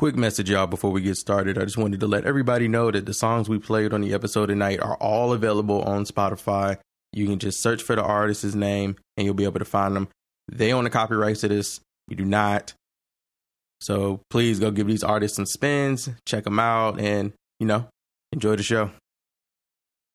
Quick message, y'all, before we get started. I just wanted to let everybody know that the songs we played on the episode tonight are all available on Spotify. You can just search for the artist's name and you'll be able to find them. They own the copyrights to this. You do not. So please go give these artists some spins, check them out, and, you know, enjoy the show.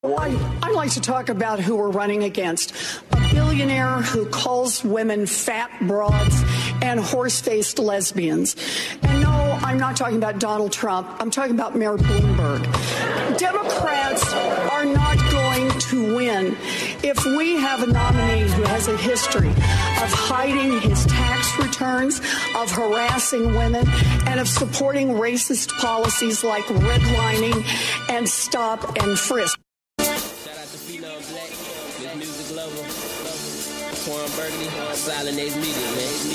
I'd like to talk about who we're running against. A billionaire who calls women fat broads and horse faced lesbians. And no, I'm not talking about Donald Trump. I'm talking about Mayor Bloomberg. Democrats are not going to win if we have a nominee who has a history of hiding his tax returns, of harassing women, and of supporting racist policies like redlining and stop and frisk. Burgundy, Silent Media, man.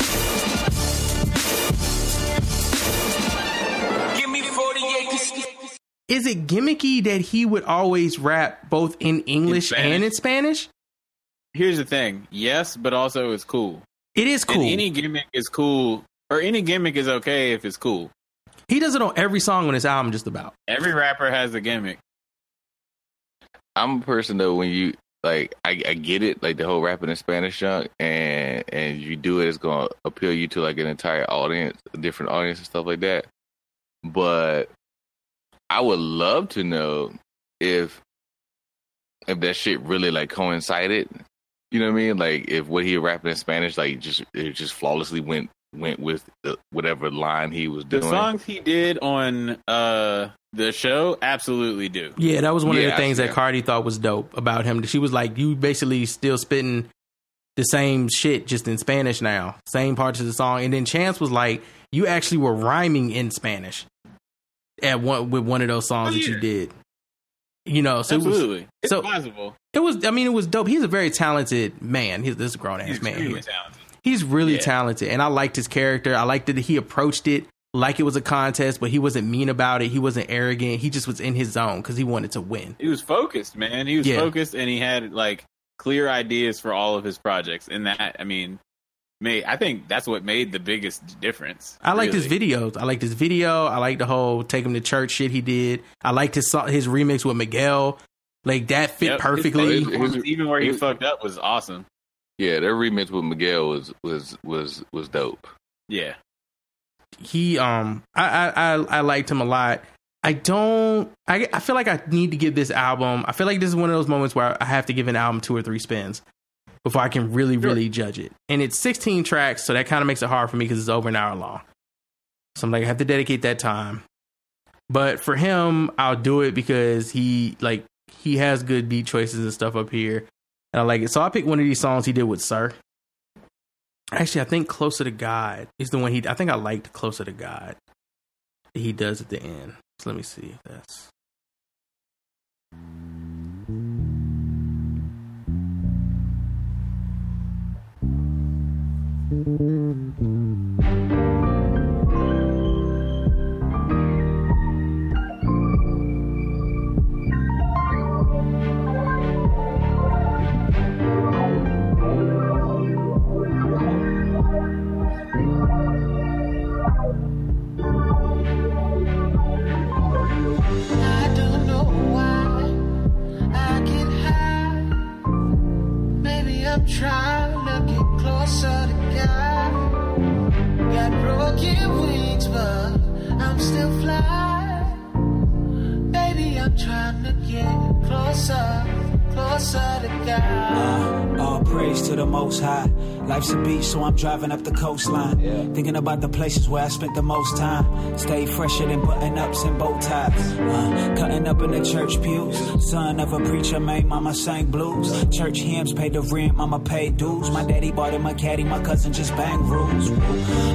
Is it gimmicky that he would always rap both in English In and in Spanish? Here's the thing. Yes, but also it's cool. It is cool. And any gimmick is cool, or any gimmick is okay if it's cool. he does it on every song on his album, just about. Every rapper has a gimmick. I'm a person though when you like I, I get it like the whole rapping in Spanish junk and and you do it it's gonna appeal you to like an entire audience a different audience and stuff like that but I would love to know if if that shit really like coincided you know what I mean like if what he rapping in Spanish like just it just flawlessly went went with the, whatever line he was doing. The songs he did on uh the show absolutely do. Yeah, that was one of the things that Cardi thought was dope about him. She was like, "You basically still spitting the same shit just in Spanish now, same parts of the song." And then Chance was like, "You actually were rhyming in Spanish at one with one of those songs Oh, that you did." You know, so it was, Absolutely. it's so- possible. it was. I mean, it was dope. He's a very talented man. He's this grown ass man. talented. He's really Yeah. talented, and I liked his character. I liked that he approached it like it was a contest, but he wasn't mean about it. He wasn't arrogant. He just was in his zone because he wanted to win. He was focused, man. He was Yeah. focused and he had like clear ideas for all of his projects. And that, I mean, made I think that's what made the biggest difference. I liked his really. videos. I liked his video. I liked the whole take him to church shit he did. I liked his his remix with Miguel. Like that fit Yep, his perfectly. stage performance, even where he his- fucked up was awesome. yeah their remix with Miguel was was was was dope Yeah. He um I, I I I liked him a lot. I don't I I feel like I need to give this album I feel like this is one of those moments where I have to give an album two or three spins before I can really, really judge it. And it's 16 tracks, so that kind of makes it hard for me because it's over an hour long. So I'm like, I have to dedicate that time. But for him, I'll do it because he like he has good beat choices and stuff up here. And I like it. So I picked one of these songs he did with Sir. Actually, I think Closer to God is the one he I think I liked Closer to God. He does at the end. So let me see if that's I I'm trying to get closer to God. Got broken wings, but I'm still flying. Maybe I'm trying to get closer, closer to God. Praise to the most high. Life's a beach, so I'm driving up the coastline. Thinking about the places where I spent the most time. Stay fresher than button ups and bow ties. Uh, cutting up in the church pews. Son of a preacher, man, mama sang blues. Church hymns paid the rent, mama paid dues. My daddy bought him a caddy, my cousin just bang rules.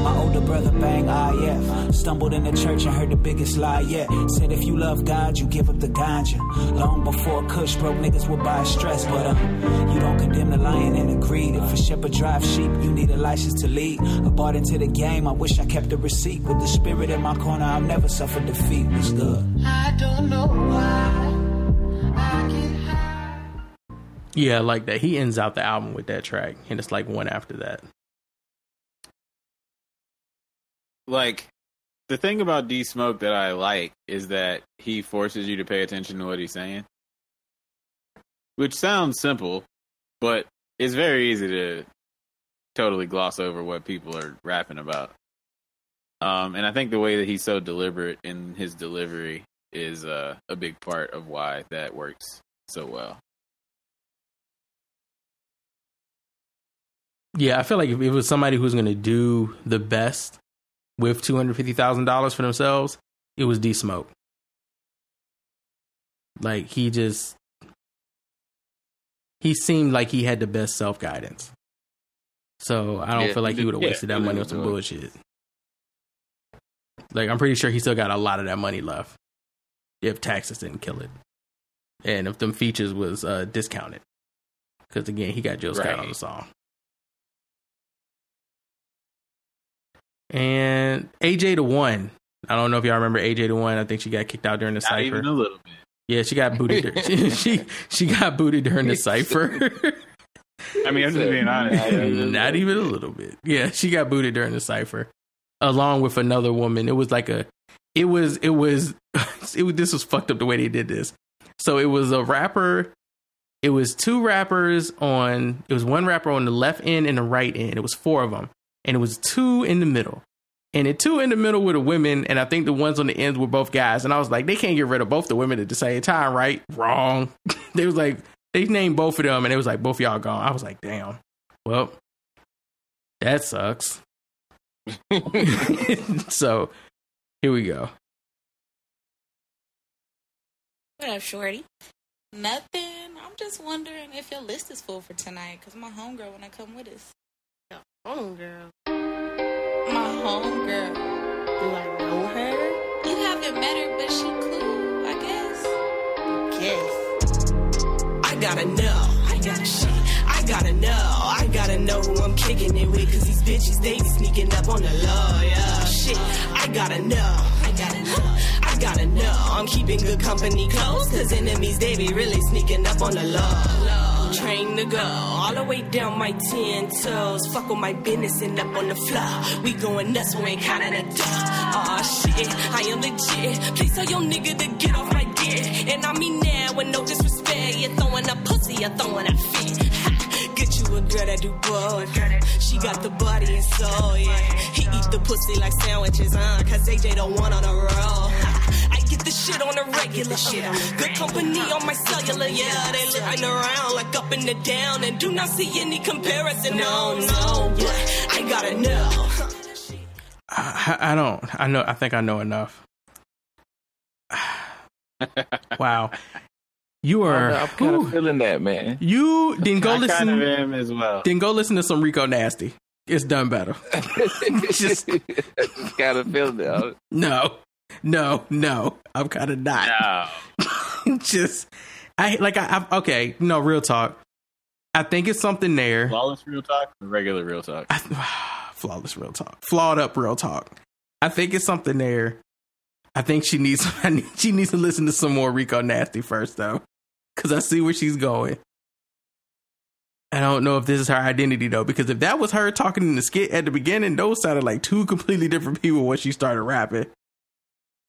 My older brother bang IF. Stumbled in the church and heard the biggest lie yet. Said if you love God, you give up the ganja. Long before Kush broke niggas would buy stress, but uh, you don't condemn the lion and the greed. If a shepherd drive sheep, you need a license to lead. I bought into the game, I wish I kept the receipt. With the spirit in my corner, I'll never suffer defeat. What's good? I don't know why I get high. Yeah, like that. He ends out the album with that track, and it's like one after that. like the thing about D Smoke that I like is that he forces you to pay attention to what he's saying. Which sounds simple, but it's very easy to totally gloss over what people are rapping about. Um, and I think the way that he's so deliberate in his delivery is uh, a big part of why that works so well. Yeah, I feel like if it was somebody who's going to do the best with two hundred fifty thousand dollars for themselves, it was D Smoke. Like he just he seemed like he had the best self guidance. So I don't Yeah, feel like he would have did- wasted that money on some bullshit. Like I'm pretty sure he still got a lot of that money left if taxes didn't kill it, and if them features was uh, discounted. Because again, he got Jill Scott on the song. And AJ to one. I don't know if y'all remember AJ to one. I think she got kicked out during the Not cipher. even a little bit. Yeah, she got booted. she, she she got booted during the cipher. I mean, I'm just being honest. Not even a little bit. Yeah, she got booted during the cipher, along with another woman. It was like a, it was it was, it was this was fucked up the way they did this. So it was a rapper. It was two rappers on. It was one rapper on the left end and the right end. It was four of them, and it was two in the middle. And the two in the middle were the women, and I think the ones on the ends were both guys. And I was like, they can't get rid of both the women at the same time, right? Wrong. they was like, they named both of them, and it was like, both of y'all gone. I was like, damn. Well, that sucks. so here we go. What up, Shorty? Nothing. I'm just wondering if your list is full for tonight, because my homegirl wanna come with us. Homegirl. My homegirl. Do I know her? You haven't met her, but she cool, I guess. Yes. I gotta know. I gotta shit. I gotta know. I gotta know who I'm kicking it with. Cause these bitches, they be sneaking up on the low. Yeah, shit. I gotta know. I gotta know. I gotta know. I'm keeping good company close. Cause enemies, they be really sneaking up on the low. Train to go all the way down my ten toes. Fuck with my business and up on the floor. We going nuts, we ain't counting the dough. Aw shit, I am legit. Please tell your nigga to get off my dick. And I mean now with no disrespect. You're throwing a pussy, you're throwing a fit. Get you a girl that do both. She got the body and soul, yeah. He eat the pussy like sandwiches, huh? Cause AJ the one on the roll. Ha, I get the shit on the regular shit. Good company on my cellular, yeah. They line around like up and the down and do not see any comparison. No, no, but I gotta know. I, I don't. I know. I think I know enough. wow, you are. I'm kind whew. of feeling that, man. you didn't go I listen. kind of am as well. Then go listen to some Rico Nasty. It's done better. Just gotta feel that. no, no, no. I'm kind of not. No. Just I like I, I okay. No, real talk. I think it's something there. Flawless real talk regular real talk? I, flawless real talk. Flawed up real talk. I think it's something there. I think she needs. I need, she needs to listen to some more Rico Nasty first, though, because I see where she's going. I don't know if this is her identity though, because if that was her talking in the skit at the beginning, those sounded like two completely different people when she started rapping.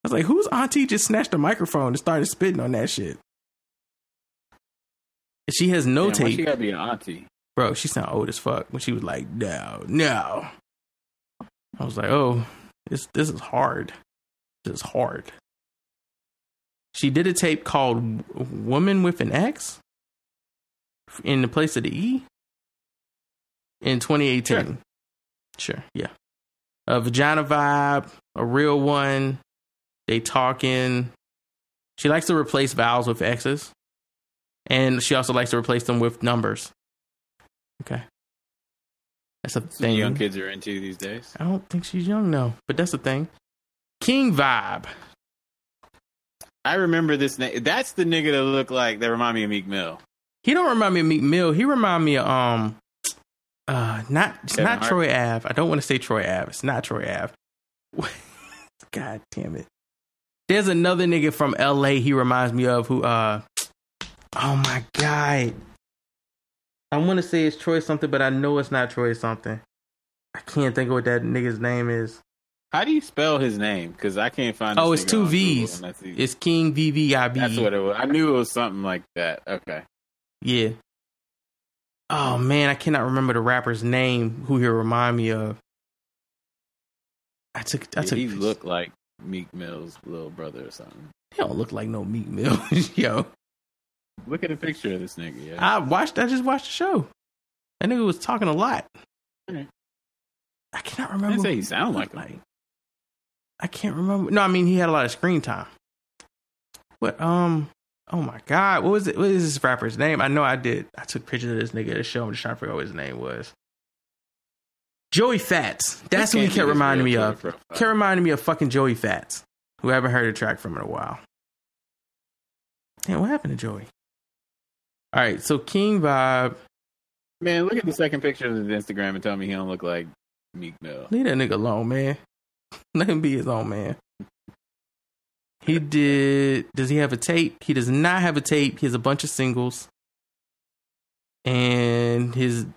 I was like, whose auntie just snatched a microphone and started spitting on that shit? She has no Damn, tape She gotta be an auntie. bro, she sound old as fuck when she was like, no, no. I was like, oh, this this is hard. This is hard. She did a tape called "Woman with an X" in the place of the E. in 2018. Sure, yeah. A vagina vibe, a real one. They talking. She likes to replace vowels with X's. And she also likes to replace them with numbers. Okay. That's a Some thing. young kids are into these days. I don't think she's young, no. But that's the thing. King vibe. I remember this name. That's the nigga that look like that remind me of Meek Mill. He don't remind me of Meek Mill. He remind me of um uh not it's Kevin not Hart? Troy Ave. I don't want to say Troy Ave. It's not Troy Ave. God damn it. There's another nigga from LA he reminds me of who uh oh my god. I want to say it's Troy something, but I know it's not Troy something. I can't think of what that nigga's name is. How do you spell his name? Because I can't find. Oh, it's two V's. It's King VVIB. That's what it was. I knew it was something like that. Okay. Yeah. Oh man, I cannot remember the rapper's name who he remind me of. I took I Yeah, took he looked like Meek Mill's little brother or something. he don't look like no Meek Mill. Yo. Look at a picture of this nigga. Yeah. I watched I just watched the show. That nigga was talking a lot. I cannot I remember. didn't say he sound like him. I can't remember. No, I mean he had a lot of screen time. What um oh my god, what was it what is this rapper's name? I know I did. I took pictures of this nigga at the show. I'm just trying to figure out what his name was. Joey Fatts. That's who he kept reminding me of. Profile. Kept reminding me of fucking Joey Fatts, who I haven't heard a track from in a while. Damn, what happened to Joey? All right, so King Vibe. Man, look at the second picture of his Instagram and tell me he don't look like Meek Mill. Leave that nigga alone, man. Let him be his own man. He did. Does he have a tape? He does not have a tape. He has a bunch of singles. And his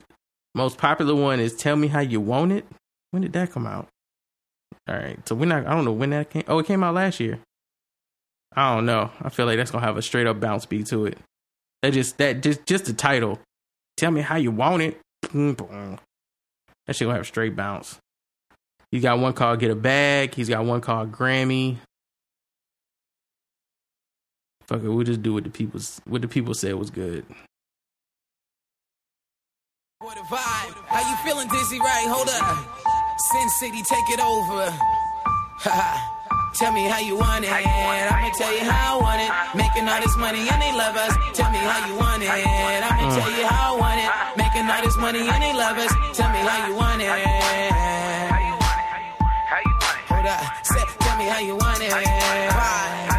most popular one is Tell Me How You Want It. When did that come out? All right. So we're not, I don't know when that came. Oh, it came out last year. I don't know. I feel like that's going to have a straight up bounce beat to it. That just, that just, just the title. Tell Me How You Want It. That shit going to have straight bounce. He's got one called Get a Bag. He's got one called Grammy. Fuck it, we'll just do what the people what the people said was good. What a vibe. How you feeling, Dizzy? Right, hold up. Sin City, take it over. Tell me how you want it. I'ma tell you how I want it. Making all this money and they love us. Tell me how you want it. I'ma tell you how I want it. Making all this money and they love us. Tell me how you want it. Hold up. Say, tell me how you want it. Right.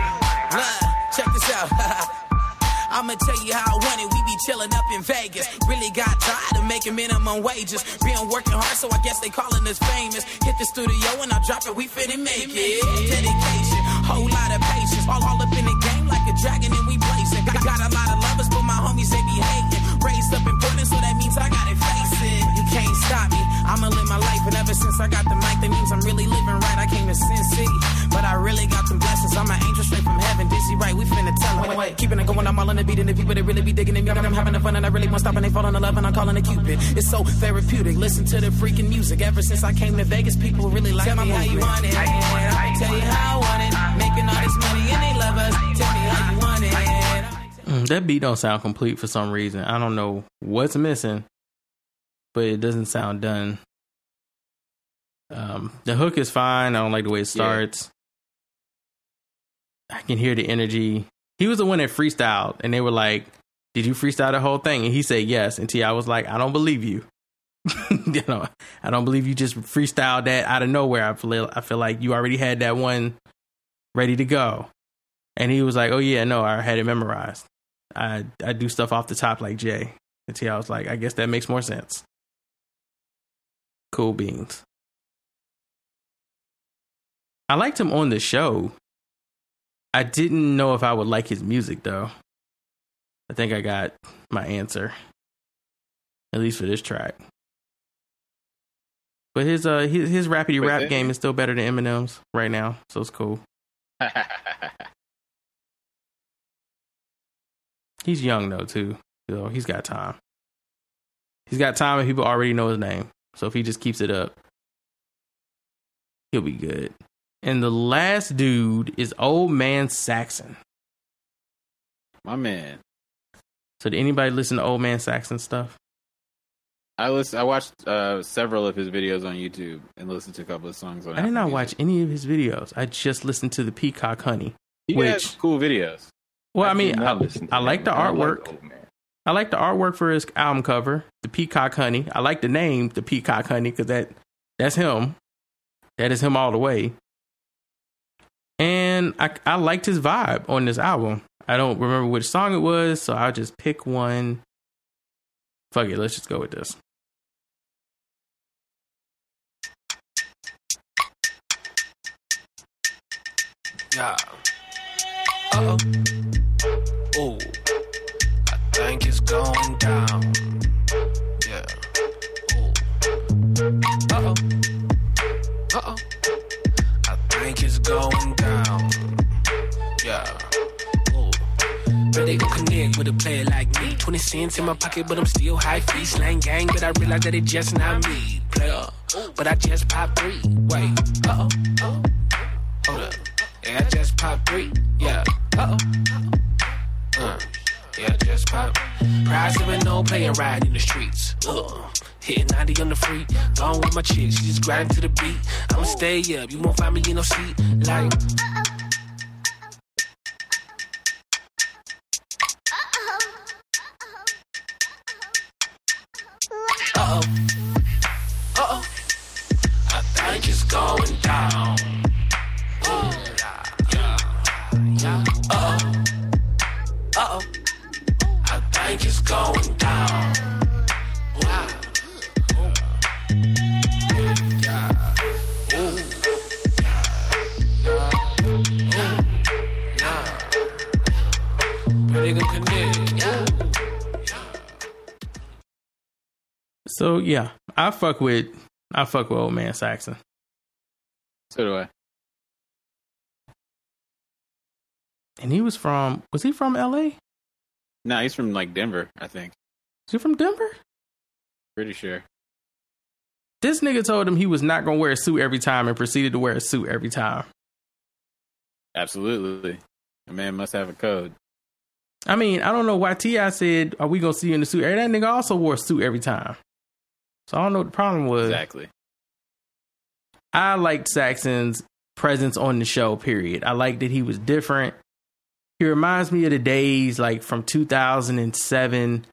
I'ma tell you how I want it. We be chilling up in Vegas. Really got tired of making minimum wages. Been working hard, so I guess they calling us famous. Hit the studio and I drop it, we finna make it. Dedication, whole lot of patience. All, all up in the game like a dragon and we blazing. Got, got a lot of lovers, but my homies they be hating. Raised up important, so that means I gotta face it. You can't stop me. I'ma live my life, and ever since I got the mic, that means I'm really living right. I came to Sin City, but I really got them blessings. I'm an angel straight from heaven. Dizzy Wright, we finna tell 'em. Wait, wait, keeping it going, I'm all on the beat, and the people that really be digging it, I'm having the fun, and I really won't stop, and they fall in love, and I'm calling it Cupid. It's so therapeutic. Listen to the freaking music. Ever since I came to Vegas, people really like tell me how you want it. I'ma tell you how I want it. Making all this money, and they love us. Tell me how you want it. Mm, that beat don't sound complete for some reason. I don't know what's missing, but it doesn't sound done. Um, the hook is fine. I don't like the way it starts. I can hear the energy. He was the one that freestyled, and they were like, "Did you freestyle the whole thing?" And he said yes. And T.I. was like, "I don't believe you. you know, I don't believe you just freestyled that out of nowhere. I feel, I feel like you already had that one ready to go." And he was like, "Oh yeah, no, I had it memorized. I I do stuff off the top like Jay." And T.I. was like, "I guess that makes more sense." Cool beans. I liked him on the show. I didn't know if I would like his music though. I think I got my answer. At least for this track. But his uh his, his Wait, rap game is still better than Eminem's right now, so it's cool. He's young though too, so he's got time. He's got time, and people already know his name. So if he just keeps it up, he'll be good. And the last dude is Old Man Saxon. My man. So did anybody listen to Old Man Saxon stuff? I listen. I watched uh, several of his videos on YouTube and listened to a couple of songs on. I did Apple not Music. watch any of his videos. I just listened to the Peacock Honey. He which- has cool videos. Well, I, I mean, I, not listen I like the man. I like artwork. I like the artwork for his album cover, the Peacock Honey. I like the name, the Peacock Honey, because that that's him. That is him all the way. And I I liked his vibe on this album. I don't remember which song it was, so I'll just pick one. Fuck it, let's just go with this. Yeah. Uh oh. Oh. I think it's going down. Yeah. Uh oh. Uh oh. They gon' connect with a player like me. 20 cents in my pocket, but I'm still high fee. Slang gang, but I realize that it just not me. Player. But I just popped three. Wait. Uh oh. Hold up. Yeah, I just popped three. Yeah. Uh oh. Uh, yeah, just popped. Prize a no playing ride in the streets. Ugh. Hitting 90 on the free. Gone with my chick, she just grinding to the beat. I'ma stay up, you won't find me in no seat. Like. Uh So yeah, I fuck with I fuck with old man Saxon. So do I. And he was from was he from LA? No, he's from like Denver, I think. Is he from Denver? Pretty sure. This nigga told him he was not gonna wear a suit every time and proceeded to wear a suit every time. Absolutely. A man must have a code. I mean, I don't know why T.I. said, "Are we gonna see you in the suit?" That nigga also wore a suit every time. So I don't know what the problem was. Exactly. I liked Saxon's presence on the show. Period. I liked that he was different. He reminds me of the days like from 2007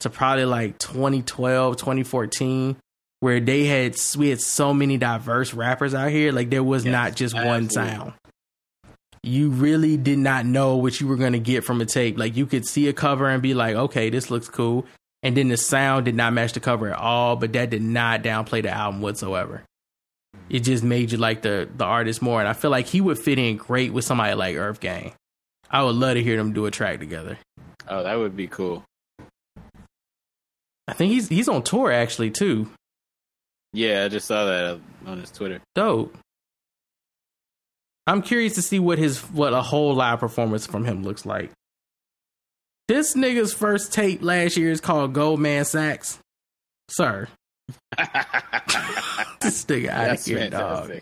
to probably like 2012, 2014, where they had we had so many diverse rappers out here. Like there was Yes, not just one absolutely. sound. You really did not know what you were going to get from a tape. Like you could see a cover and be like, "Okay, this looks cool," and then the sound did not match the cover at all. But that did not downplay the album whatsoever it just made you like the the artist more. And I feel like he would fit in great with somebody like Earth Gang. I would love to hear them do a track together. Oh, that would be cool. I think he's he's on tour actually too. Yeah, I just saw that on his Twitter. Dope. I'm curious to see what his what a whole live performance from him looks like. This nigga's first tape last year is called Goldman Sachs. Sir, this nigga out of here, dog.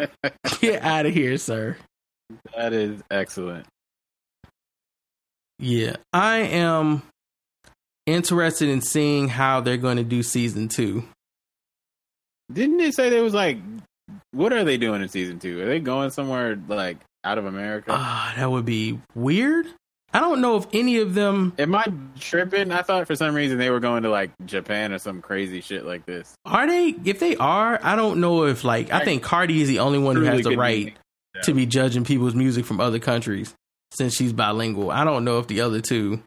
Get out of here, sir. That is excellent. Yeah, I am interested in seeing how they're going to do season two. Didn't they say there was like, what are they doing in season two? Are they going somewhere like out of America? Ah, that would be weird. I don't know if any of them Am I tripping? I thought for some reason they were going to like Japan or some crazy shit like this. are they. If they are, I don't know if like I think Cardi is the only one who has the be- right to be judging people's music from other countries since she's bilingual. I don't know if the other two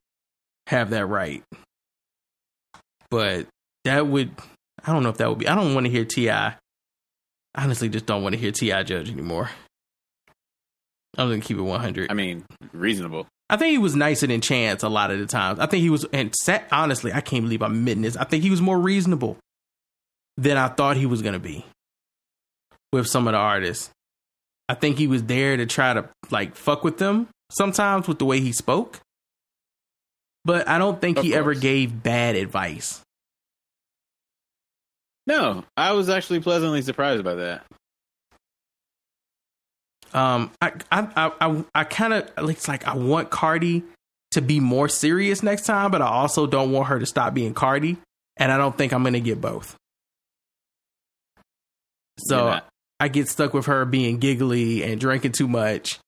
have that right, but that would. I don't know if that would be. I don't want to hear Ti. Honestly, just don't want to hear T.I. judge anymore. I'm gonna keep it 100. I mean, reasonable. I think he was nicer than Chance a lot of the times. I think he was, and sa- honestly, I can't believe I'm admitting this. I think he was more reasonable than I thought he was going to be with some of the artists. I think he was there to try to like fuck with them sometimes with the way he spoke, but I don't think Of he ever gave bad advice. No, I was actually pleasantly surprised by that. Um, I I I I, I kind of it's like I want Cardi to be more serious next time, but I also don't want her to stop being Cardi. and I don't think I'm gonna get both. So. I get stuck with her being giggly and drinking too much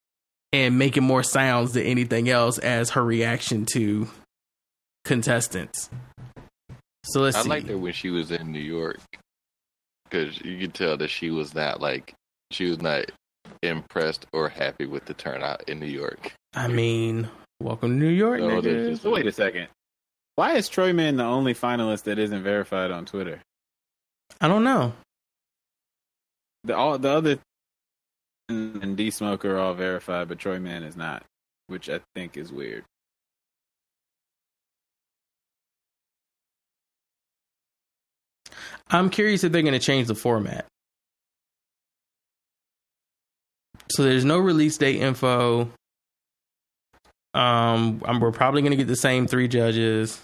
and making more sounds than anything else as her reaction to contestants. So let's I see. liked her when she was in New York because you could tell that she was not like she was not impressed or happy with the turnout in New York. I mean, welcome to New York. No, nigga. just- wait a second. Why is Troy Man the only finalist that isn't verified on Twitter? I don't know. The all the other and D Smoke are all verified, but Troy Man is not, which I think is weird. I'm curious if they're going to change the format. So there's no release date info. Um, um, we're probably going to get the same three judges.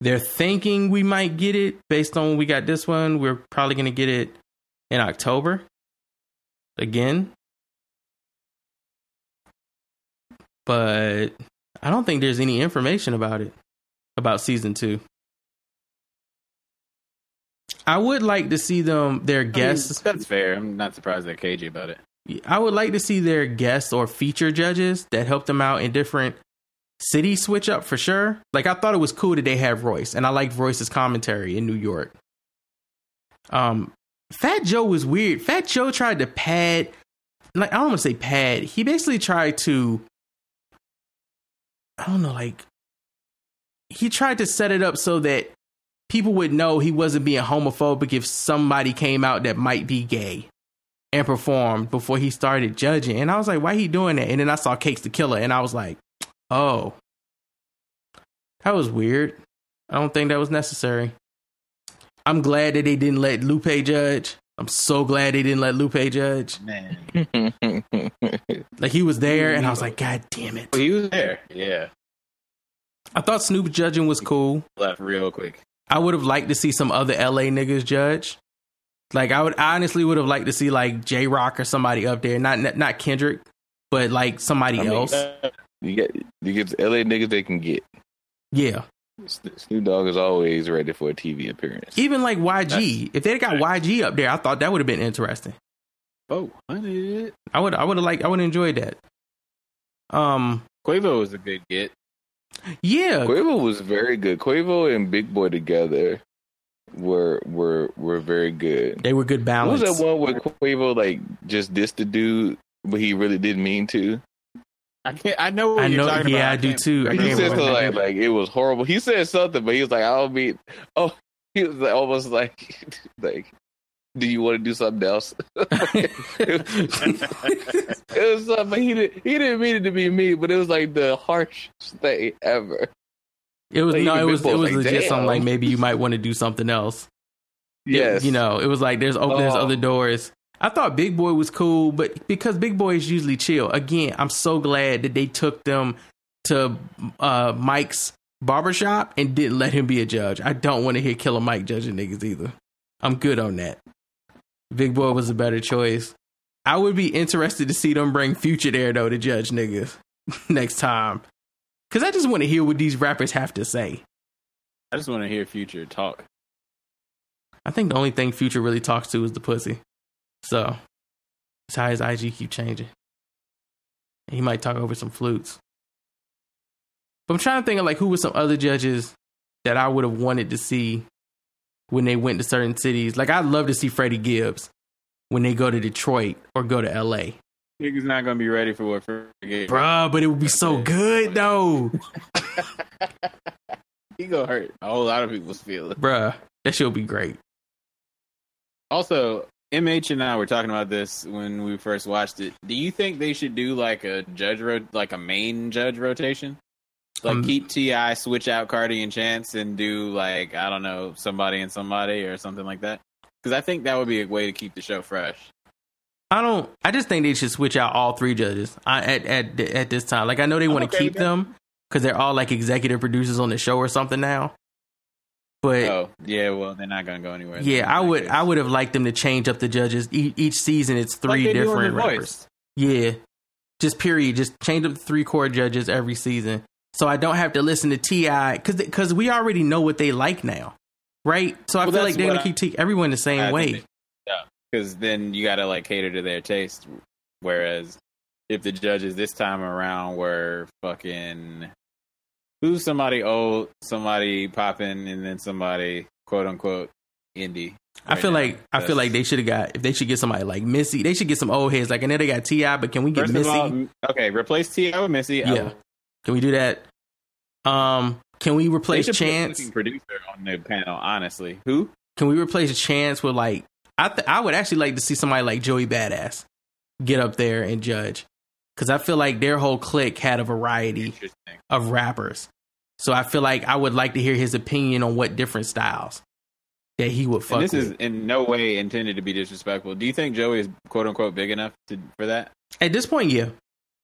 They're thinking we might get it based on when we got this one. We're probably going to get it in October again. But I don't think there's any information about it, about season two. I would like to see them, their guests. that's fair. I'm not surprised they're cagey about it. I would like to see their guests or feature judges that help them out in different cities switch up for sure. Like I thought it was cool that they have Royce, and I liked Royce's commentary in New York. Um, Fat Joe was weird. Fat Joe tried to pad, like I don't want to say pad. He basically tried to, I don't know, like he tried to set it up so that people would know he wasn't being homophobic if somebody came out that might be gay and performed before he started judging. And I was like, why he doing that? And then I saw Cakes the Killer and I was like, oh, that was weird. I don't think that was necessary. I'm glad that they didn't let Lupe judge. I'm so glad they didn't let Lupe judge. Man, Like he was there and I was like, God damn it. he was there. Yeah, I thought Snoop judging was cool. left real quick. I would have liked to see some other LA niggas judge. Like I would I honestly would have liked to see like Jay Rock or somebody up there, not not Kendrick, but like somebody I mean, else. You get you get the LA niggas they can get. Yeah. Snoop Dogg is always ready for a TV appearance. Even like YG. if they got YG up there, I thought that would have been interesting. Oh, honey. I would I would have liked I would have enjoyed that. Um Quavo was a good get. Yeah. Quavo was very good. Quavo and Big Boy together were were were very good. They were good What balance. was that one where Quavo like just dissed the dude, but he really didn't mean to? I can't. I know what I you're know talking yeah, about. I do too. I He said something like like it was horrible. He said something, but he was like, I don't mean. Oh, he was like, almost like like. Do you want to do something else? it was something he didn't. He didn't mean it to be me, but it was like the harshest thing ever. It was Like, no, it was it was like, legit something like maybe you might want to do something else. Yes, You know, it was like there's open there's Oh. other doors. I thought Big Boy was cool, but because Big Boy is usually chill. Again, I'm so glad that they took them to uh, Mike's barbershop and didn't let him be a judge. I don't want to hear Killer Mike judging niggas either. I'm good on that. Big Boy was a better choice. I would be interested to see them bring Future there though to judge niggas next time. Cause I just want to hear what these rappers have to say. I just want to hear Future talk. I think the only thing Future really talks to is the pussy. So that's how his IG keep changing. He might talk over some flutes. But I'm trying to think of like who were some other judges that I would have wanted to see when they went to certain cities. Like I'd love to see Freddie Gibbs when they go to Detroit or go to LA. Niggas not gonna be ready for what Fergie. Bruh, but it would be so good though. He gonna hurt a whole lot of people's feelings. Bruh, that shit would be great. Also, MH and I were talking about this when we first watched it. Do you think they should do like a judge ro- like a main judge rotation? Like Um, keep T.I., switch out Cardi and Chance, and do like I don't know somebody and somebody or something like that. Because I think that would be a way to keep the show fresh. I don't. I just think they should switch out all three judges I, at at at this time. Like I know they want to okay keep with them because they're all like executive producers on the show or something now. But Oh yeah, well they're not gonna go anywhere. yeah, I would I would have liked them to change up the judges e- each season. It's three they do on different The rappers. Voice. Yeah, just period. Just change up the three core judges every season, so I don't have to listen to T.I. because because we already know what they like now. right? So I Well, feel like they're gonna I- keep take everyone the same I way. think they- Yeah, because then you got to like cater to their taste. Whereas if the judges this time around were fucking who's somebody old, somebody popping, and then somebody quote unquote indie. I feel now, like I feel like they should have got if they should get somebody like Missy, they should get some old heads. Like I know they got T.I., but can we get Missy? all, okay, replace T.I. with Missy. yeah, can we do that? Um, can we replace should put a Chance? producer on the panel. Honestly, who? Can we replace Chance with like I th- I would actually like to see somebody like Joey Badass get up there and judge because I feel like their whole clique had a variety of rappers. So I feel like I would like to hear his opinion on what different styles that he would fuck And this with. is in no way intended to be disrespectful. Do you think Joey is quote unquote big enough to, for that? At this point, yeah,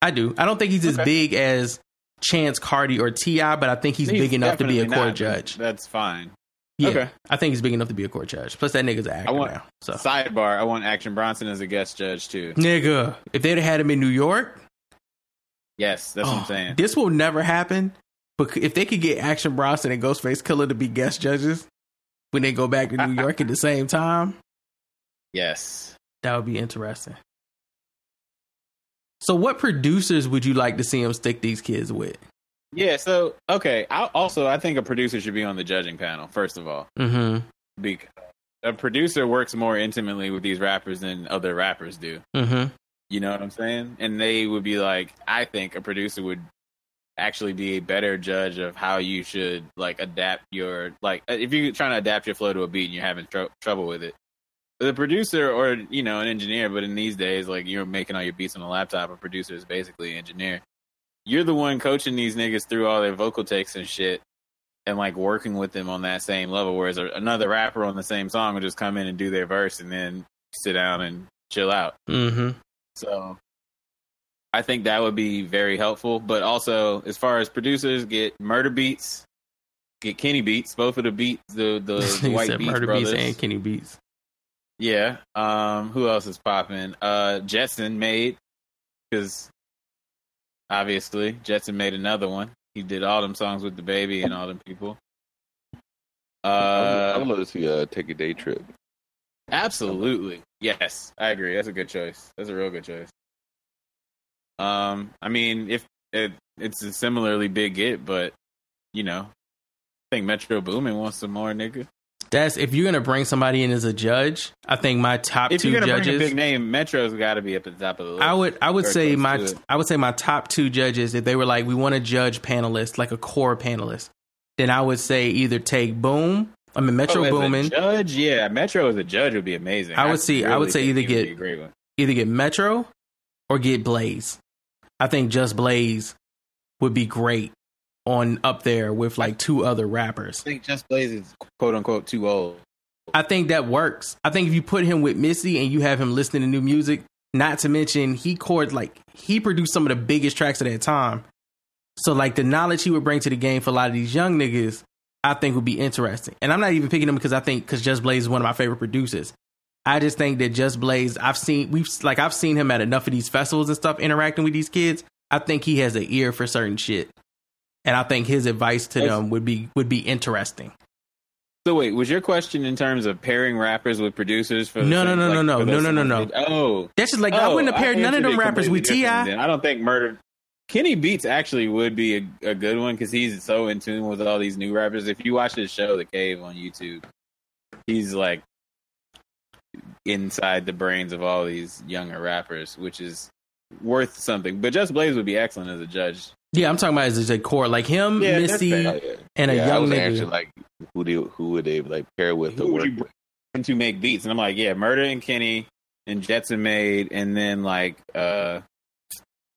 I do. I don't think he's as big as Chance Cardi or T.I., but I think he's, big enough to be a court not, judge. That's fine. Yeah, Okay. I think he's big enough to be a court judge. Plus, that nigga's an actor I want now. So, sidebar. I want Action Bronson as a guest judge too. nigga, if they'd have had him in New York, Yes, that's what I'm oh, saying. This will never happen. But if they could get Action Bronson and Ghostface Killah to be guest judges when they go back to New York at the same time, Yes. that would be interesting. So, what producers would you like to see him stick these kids with? Yeah. So okay. I, also, I think a producer should be on the judging panel. First of all, Mm-hmm. because a producer works more intimately with these rappers than other rappers do. Mm-hmm. You know what I'm saying? And they would be like, I think a producer would actually be a better judge of how you should like adapt your like if you're trying to adapt your flow to a beat and you're having tr- trouble with it. The producer or you know an engineer, but in these days, like you're making all your beats on a laptop, a producer is basically an engineer. You're the one coaching these niggas through all their vocal takes and shit, and like working with them on that same level. Whereas another rapper on the same song would just come in and do their verse and then sit down and chill out. Mm-hmm. So I think that would be very helpful. But also, as far as producers, get Murder Beats, get Kenny Beats, both of the beats, the the, the he White Beats Murder brothers. Beats and Kenny Beats. Yeah. Um. Who else is popping? Uh, Jetsonmade because obviously Jetsonmade another one. He did all them songs with DaBaby and all them people. Uh, I would Uh, love to see uh, take a day trip. Absolutely. Yes, I agree. That's a good choice. That's a real good choice. Um, I mean, if it, it's a similarly big hit, but you know, I think Metro Boomin wants some more, nigga. That's if you're gonna bring somebody in as a judge. I think my top If 2 you're gonna bring a judges. big name, Metro's got to be up at the top of the list. I would I would say my. I would say my top two judges if they were like we want to judge panelists like a core panelist, then I would say either take Boom. I mean Metro Oh, Boomin. judge. Yeah, Metro as a judge would be amazing. I would see- I would say either he would get- one. Either get Metro or get Blaze. I think just Blaze would be great on up there with like two other rappers. I think Just Blaze is quote unquote too old. I think that works. I think if you put him with Missy and you have him listening to new music, not to mention he chords like he produced some of the biggest tracks of that time. So like the knowledge he would bring to the game for a lot of these young niggas, I think would be interesting. And I'm not even picking him because I think because Just Blaze is one of my favorite producers. I just think that Just Blaze, I've seen we've like I've seen him at enough of these festivals and stuff interacting with these kids. I think he has an ear for certain shit. And I think his advice to them would be would be interesting. So wait, was your question in terms of pairing rappers with producers for No, no, no, like, no, no, for no, no, no, no. Oh, That's just like I Oh, wouldn't have paired none of them rappers with Ti. I don't think Murder Kenny Beats actually would be a, a good one because he's so in tune with all these new rappers. If you watch his show, The Cave, on YouTube, he's like inside the brains of all these younger rappers, which is worth something. But Just Blaze would be excellent as a judge. Yeah, I'm talking about as a core, like him, Yeah, that's Missy, fair. and a yeah, I young was nigga. answering like who they who would they like pair with Who or would work you with? bring to make beats? And I'm like, yeah, Murder and Kenny and Jetsonmade, and then like uh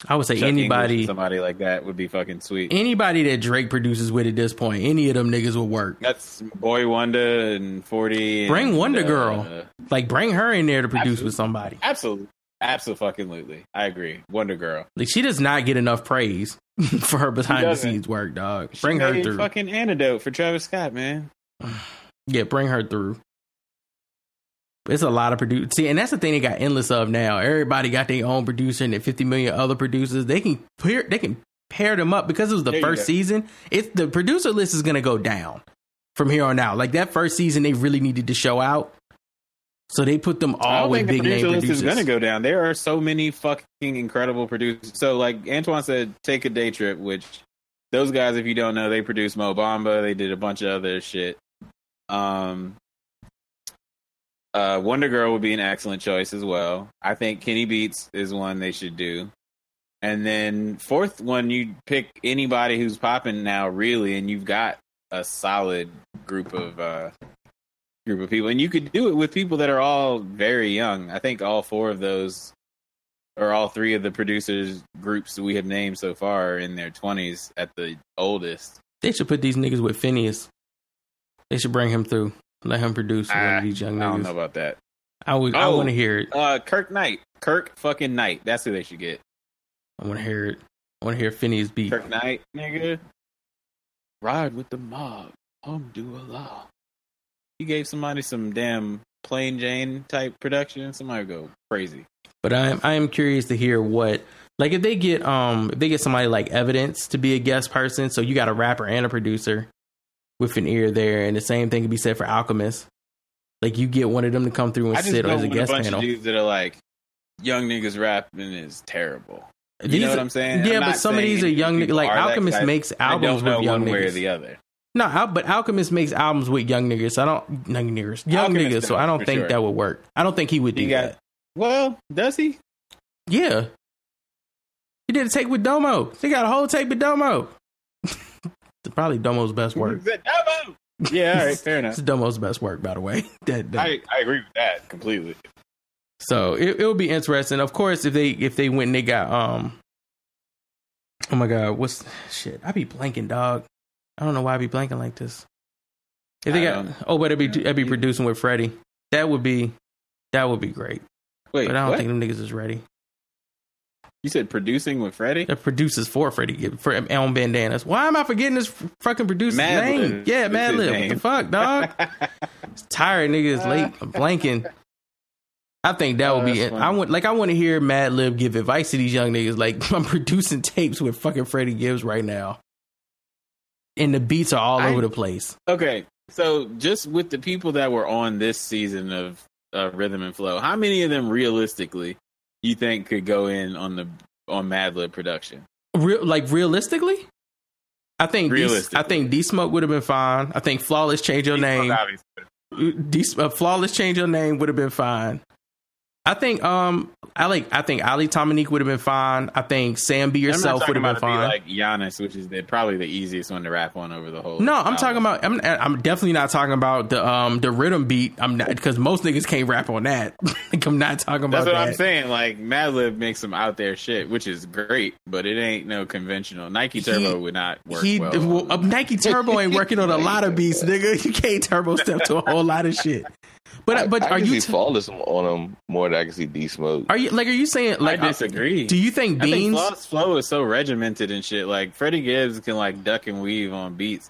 I would say Chuck English anybody, somebody like that would be fucking sweet. anybody that Drake produces with at this point, any of them niggas will work. That's Boi-1da and Forty. and, Bring Wonder uh, Girl. Like, bring her in there to produce with somebody. Absolutely, absolutely. I agree. WondaGurl. Like, she does not get enough praise for her behind the scenes work, dog. She Bring her through. Fucking antidote for Travis Scott, man. Yeah, bring her through. It's a lot of produce. See, and that's the thing they got endless of now. Everybody got their own producer and 50 million other producers. They can pair, they can pair them up because it was the There first season. It's the producer list is going to go down from here on out. Like that first season, they really needed to show out. So they put them all with big name list producers. is going to go down. There are so many fucking incredible producers. So, like Antoine said, take a day trip. Which those guys, if you don't know, they produced Mo Bamba. They did a bunch of other shit. Um, uh, WondaGurl would be an excellent choice as well. I think Kenny Beats is one they should do. And then fourth one, you pick anybody who's popping now, really, and you've got a solid group of uh, group of people, and you could do it with people that are all very young. I think all four of those, or all three of the producers groups we have named so far, are in their twenties at the oldest. They should put these niggas with Finneas. They should bring him through. Let him produce one of these young niggas. I don't know about that. I would. I Oh. want to hear it. Uh, Kirk Knight, Kirk fucking Knight. That's who they should get. I want to hear it. I want to hear Finneas beat. Kirk Knight, nigga. Ride with the mob. Hum do a law. You gave somebody some damn plain Jane type production. Somebody would go crazy. But I am I am curious to hear what like if they get um if they get somebody like evidence to be a guest person, so you got a rapper and a producer with an ear there, and the same thing can be said for Alchemist. Like you get one of them to come through and sit as a guest a bunch panel. of dudes that are like young niggas rapping is terrible. You These know what I'm saying? Yeah, I'm but some of these are young niggas. Like Alchemist makes albums with young one way or the other. No, but Alchemist makes albums with young niggas. So I don't young niggas, young Alchemist niggas. So I don't think sure. that would work. I don't think he would do He got- that. Well, does he? Yeah, he did a take with Domo. They got a whole take with Domo. It's Probably Domo's best work. Yeah, all right, fair enough. It's Domo's best work, by the way. That, that- I, I agree with that completely. so it it will be interesting. Of course, if they if they went and they got um, oh my god, what's shit? I be blanking, dog. I don't know why I be blanking like this. If they got oh, but it'd be it'd be producing with Freddie. That would be that would be great. Wait, but I don't what? think them niggas is ready. You said producing with Freddie? The producers for Freddie Gibbs for Elm Bandanas. Why am I forgetting this fucking producer's Mad name? Lib Yeah, is Mad his Lib. What the fuck, dog? It's tired, nigga. It's late. I'm blanking. I think that Oh, would be it. funny. I want like I want to hear Madlib give advice to these young niggas. Like I'm producing tapes with fucking Freddie Gibbs right now, and the beats are all I- over the place. Okay, so just with the people that were on this season of uh, Rhythm and Flow, how many of them realistically you think could go in on the on Madlib production? Real, like realistically, I think D, Realistically. I think D Smoke would have been fine. I think Flawless Change Your Name. D, uh, Flawless Change Your Name would have been fine. I think um I like I think Ali Dominique would have been fine. I think Sam Be Yourself would have been fine. be like Giannis, which is the, probably the easiest one to rap on over the whole. no, I'm album. talking about. I'm. I'm definitely not talking about the um the rhythm beat. I'm not because most niggas can't rap on that. like I'm not talking about That's what that. I'm saying. Like Madlib makes some out there shit, which is great, but it ain't no conventional. Nike Turbo would not work He well. well, uh, Nike Turbo ain't working on a lot of beats, nigga. You can't turbo step to a whole lot of shit. But but I are can you see t- flawless on them more than I can see D Smoke. are you like are you saying like I disagree. Do you think I think Beans? Flawless Flow is so regimented and shit. Like Freddie Gibbs can like duck and weave on beats.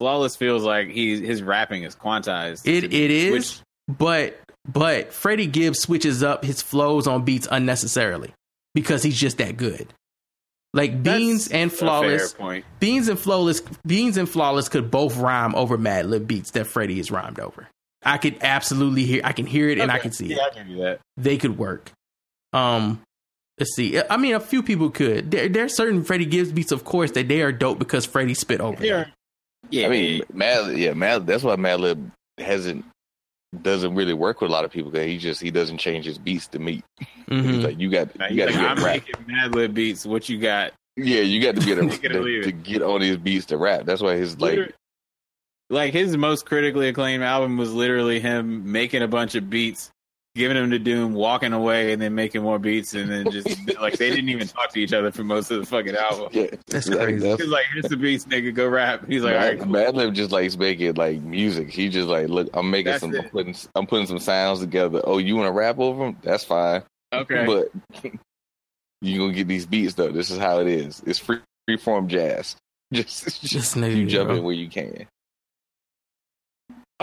Flawless feels like he his rapping is quantized. It it is, Which- but but Freddie Gibbs switches up his flows on beats unnecessarily because he's just that good. Like Beans and a Flawless, point. Beans and Flawless, Beans and Flawless could both rhyme over Madlib beats that Freddie is rhymed over. I could absolutely hear, I can hear it and I can see Yeah, it. I give you that. They could work. Um, let's see. I mean, a few people could. There, there are certain Freddie Gibbs beats, of course, that they are dope because Freddie spit over them. Yeah, I mean, Mad, yeah, Mad. That's why Madlib hasn't doesn't really work with a lot of people because he just he doesn't change his beats to meet. Mhm. Like you got you got to like, get I'm rap. making Madlib beats. What you got? Yeah, you got to get a, Take it or leave to, to get on these beats to rap. That's why his like Literally- like his most critically acclaimed album was literally him making a bunch of beats, giving them to Doom, walking away, and then making more beats, and then just like they didn't even talk to each other for most of the fucking album. yeah, That's crazy. that's- He's like, "Here's the beats, nigga. Go rap." He's like, "All right, cool." Madlib just likes making like music. He just like look. I'm making That's some. I'm it. putting. I'm putting some sounds together. Oh, you want to rap over them? That's fine. okay." But you gonna get these beats though. This is how it is. It's free free form jazz. Just, This just nigga, you jump yo. in where you can.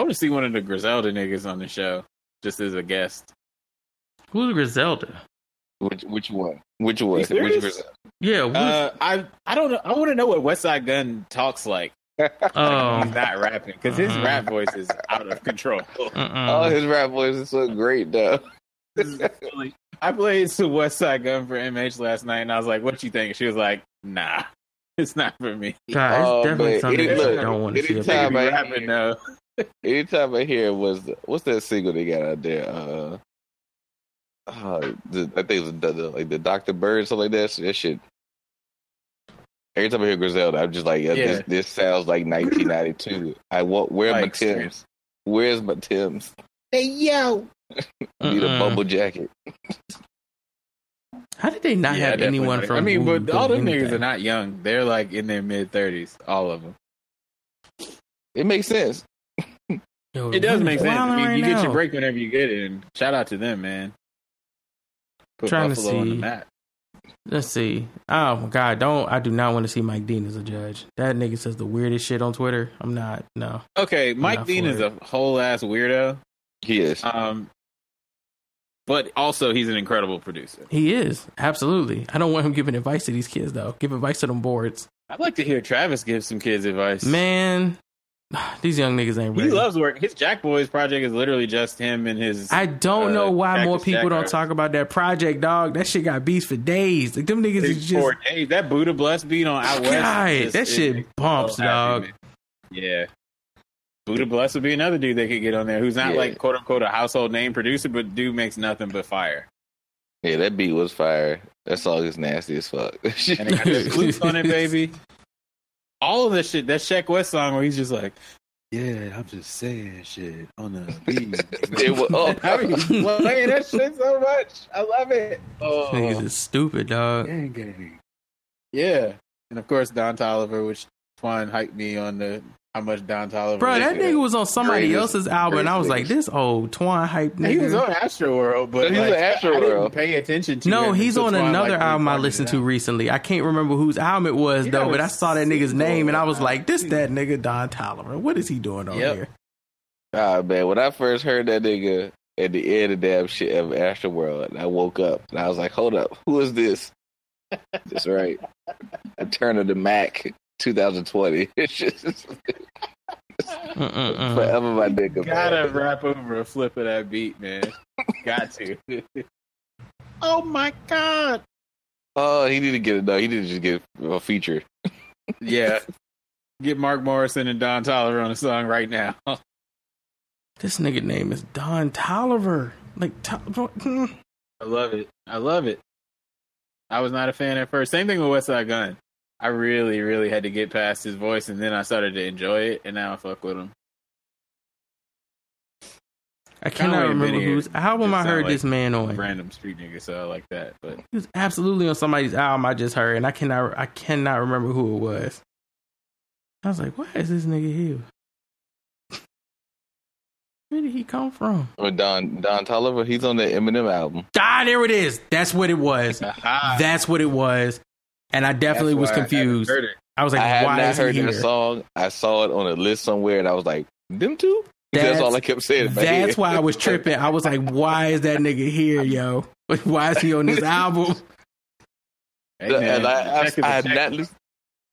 I want to see one of the Griselda niggas on the show, just as a guest. Who's Griselda? Which which one? Which one? Which Griselda? Yeah, who's- Uh, I I don't know. I want to know what Westside Gunn talks like. Oh. he's not rapping because his Mhm. rap voice is out of control. Mm-mm. Oh, his rap voice is so great though. I played some Westside Gunn for MH last night, and I was like, "What you think?" She was like, "Nah, it's not for me." God, it's Oh, definitely man. something It- that I don't want to see. anytime About. I- rapping though. Anytime I hear was what's that single they got out there? Uh, uh the, I think it was the, the, like the Dr. Bird something like that. So that shit. Every time I hear Griselda, I'm just like, yeah, Yeah. this this sounds like 1992. I want where are my Tims? Where's my Tims? Hey yo, need a bubble jacket. How did they not Yeah, have anyone not. from? I mean, but all doing them niggas anything? are not young. They're like in their mid thirties, all of them. It makes sense. Yo, It does Wu make sense. I mean, right you get your break whenever you get it, and shout out to them, man. Put Trying to Buffalo on the see. map. Let's see. Oh my god, don't I do not want to see Mike Dean as a judge. That nigga says the weirdest shit on Twitter. I'm not. No. Okay, Mike Dean is it. a whole ass weirdo. He is. Um, but also he's an incredible producer. He is absolutely. I don't want him giving advice to these kids though. Give advice to them boards, I'd like to hear Travis give some kids advice. man. These young niggas ain't he loves work. His Jack Boys project is literally just him and his. I don't uh, know why more people Jack don't artist. talk about that project, dog. That shit got beats for days. Like them niggas is just four days. That Buddah Bless beat on Out West. God, just- that shit makes bumps, so dog. man. Yeah. Buddah Bless would be another dude they could get on there who's not Yeah. like quote unquote a household name producer, but dude makes nothing but fire. Yeah, that beat was fire. That song is nasty as fuck. And it got the flutes on it, baby. All of that shit, that Sheck Wes song where he's just like, Yeah, I'm just saying shit on the beat. It was- oh. I mean, playing that shit so much. I love it. niggas Oh, is stupid, dog. gang, gang. Yeah. And of course Don Toliver, which Twan hyped me on the how much Don Toliver Bro, that nigga was on somebody Greatest- else's album, and I was like, this old Twine hype nigga. He was on Astroworld, but He was like, on Astroworld. pay attention to no, he's on Twan, another like, album I listened to recently. I can't remember whose album it was Yeah, though, it but I saw that nigga's name and I was like, this that nigga Don Toliver. What is he doing over Yep. here? Ah man, when I first heard that nigga at the end of damn shit of Astroworld, I woke up and I was like, "Hold up, who is this?" That's right, a turn of the Mac, 2020. It's just Mm-mm-mm. forever my nigga. Gotta man. rap over a flip of that beat, man. Got to. oh my god. Oh, he need to get it. No, he need to just get a feature. Yeah. Get Mark Morrison and Don Toliver on a song right now. This nigga name is Don Toliver. Like, to- hmm. I love it. I love it. I was not a fan at first. Same thing with Westside Gunn. I really, really had to get past his voice, and then I started to enjoy it, and now I fuck with him. I cannot remember Benny whose album I heard like this man on. Random street nigga, so I like that. But He was absolutely on somebody's album I just heard, and I cannot, I cannot remember who it was. I was like, why is this nigga here? Where did he come from? Or Don Don Toliver, he's on the Eminem album. Ah, there it is. That's what it was. That's what it was. And I definitely was why I confused. I was like, I had why not is he heard here? that song. I saw it on a list somewhere, and I was like, "Them two? That's, That's- all I kept saying. That's why I was tripping. I was like, why is that nigga here, yo? Why is he on this album? Hey, and I, I, check is a I had check. not listened.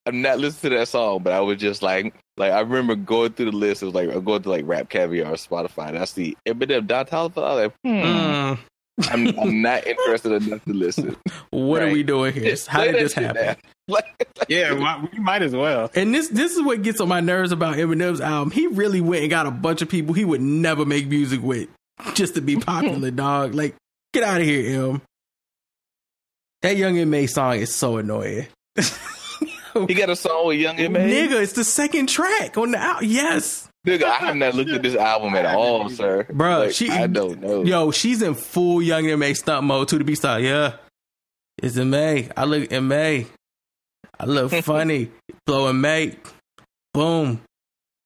I've not listened to that song, but I was just like, like I remember going through the list. It was like I'm going to like RapCaviar or Spotify, and I see Eminem, Don Toliver. I was like, hmm, Mm, I'm, I'm not interested enough to listen. what are we doing here? How did this happen? Yeah, well, we might as well. And this this is what gets on my nerves about Eminem's album. He really went and got a bunch of people he would never make music with just to be popular, dog. Like, get out of here, Em. That Young M.A. song is so annoying. he got a song with Young M.A. Nigga, it's the second track on the album. Yes. Nigga, I have not looked at this album at all, sir. Bro, Like, she I don't know. Yo, she's in full Young M.A. stunt mode to the beat style. Yeah. It's in May. I look in May. I look funny. Blowing mate. Boom.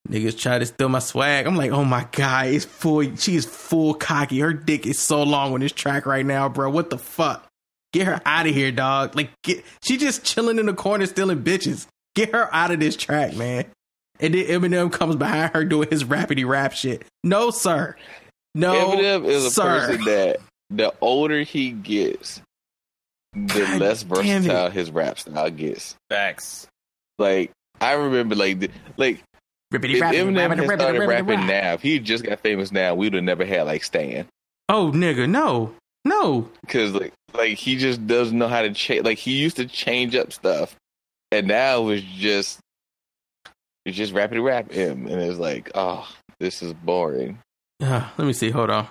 Niggas try to steal my swag. I'm like, oh my god, it's full. She's full cocky. Her dick is so long on this track right now, bro. What the fuck? Get her out of here, dog. Like, get. She just chilling in the corner stealing bitches. Get her out of this track, man. And then Eminem comes behind her doing his rapidy rap shit. No, sir. No, Eminem is a sir. person that the older he gets, the God less versatile his rap style gets. Facts. Like I remember like the, like if Eminem had started rapping now, if he just got famous now, we would have never had like Stan. Oh, nigga, no, no. Because like like he just doesn't know how to change. Like he used to change up stuff, and now it's just it's just rapid rap him, and it's like, oh, this is boring. Uh, let me see. Hold on.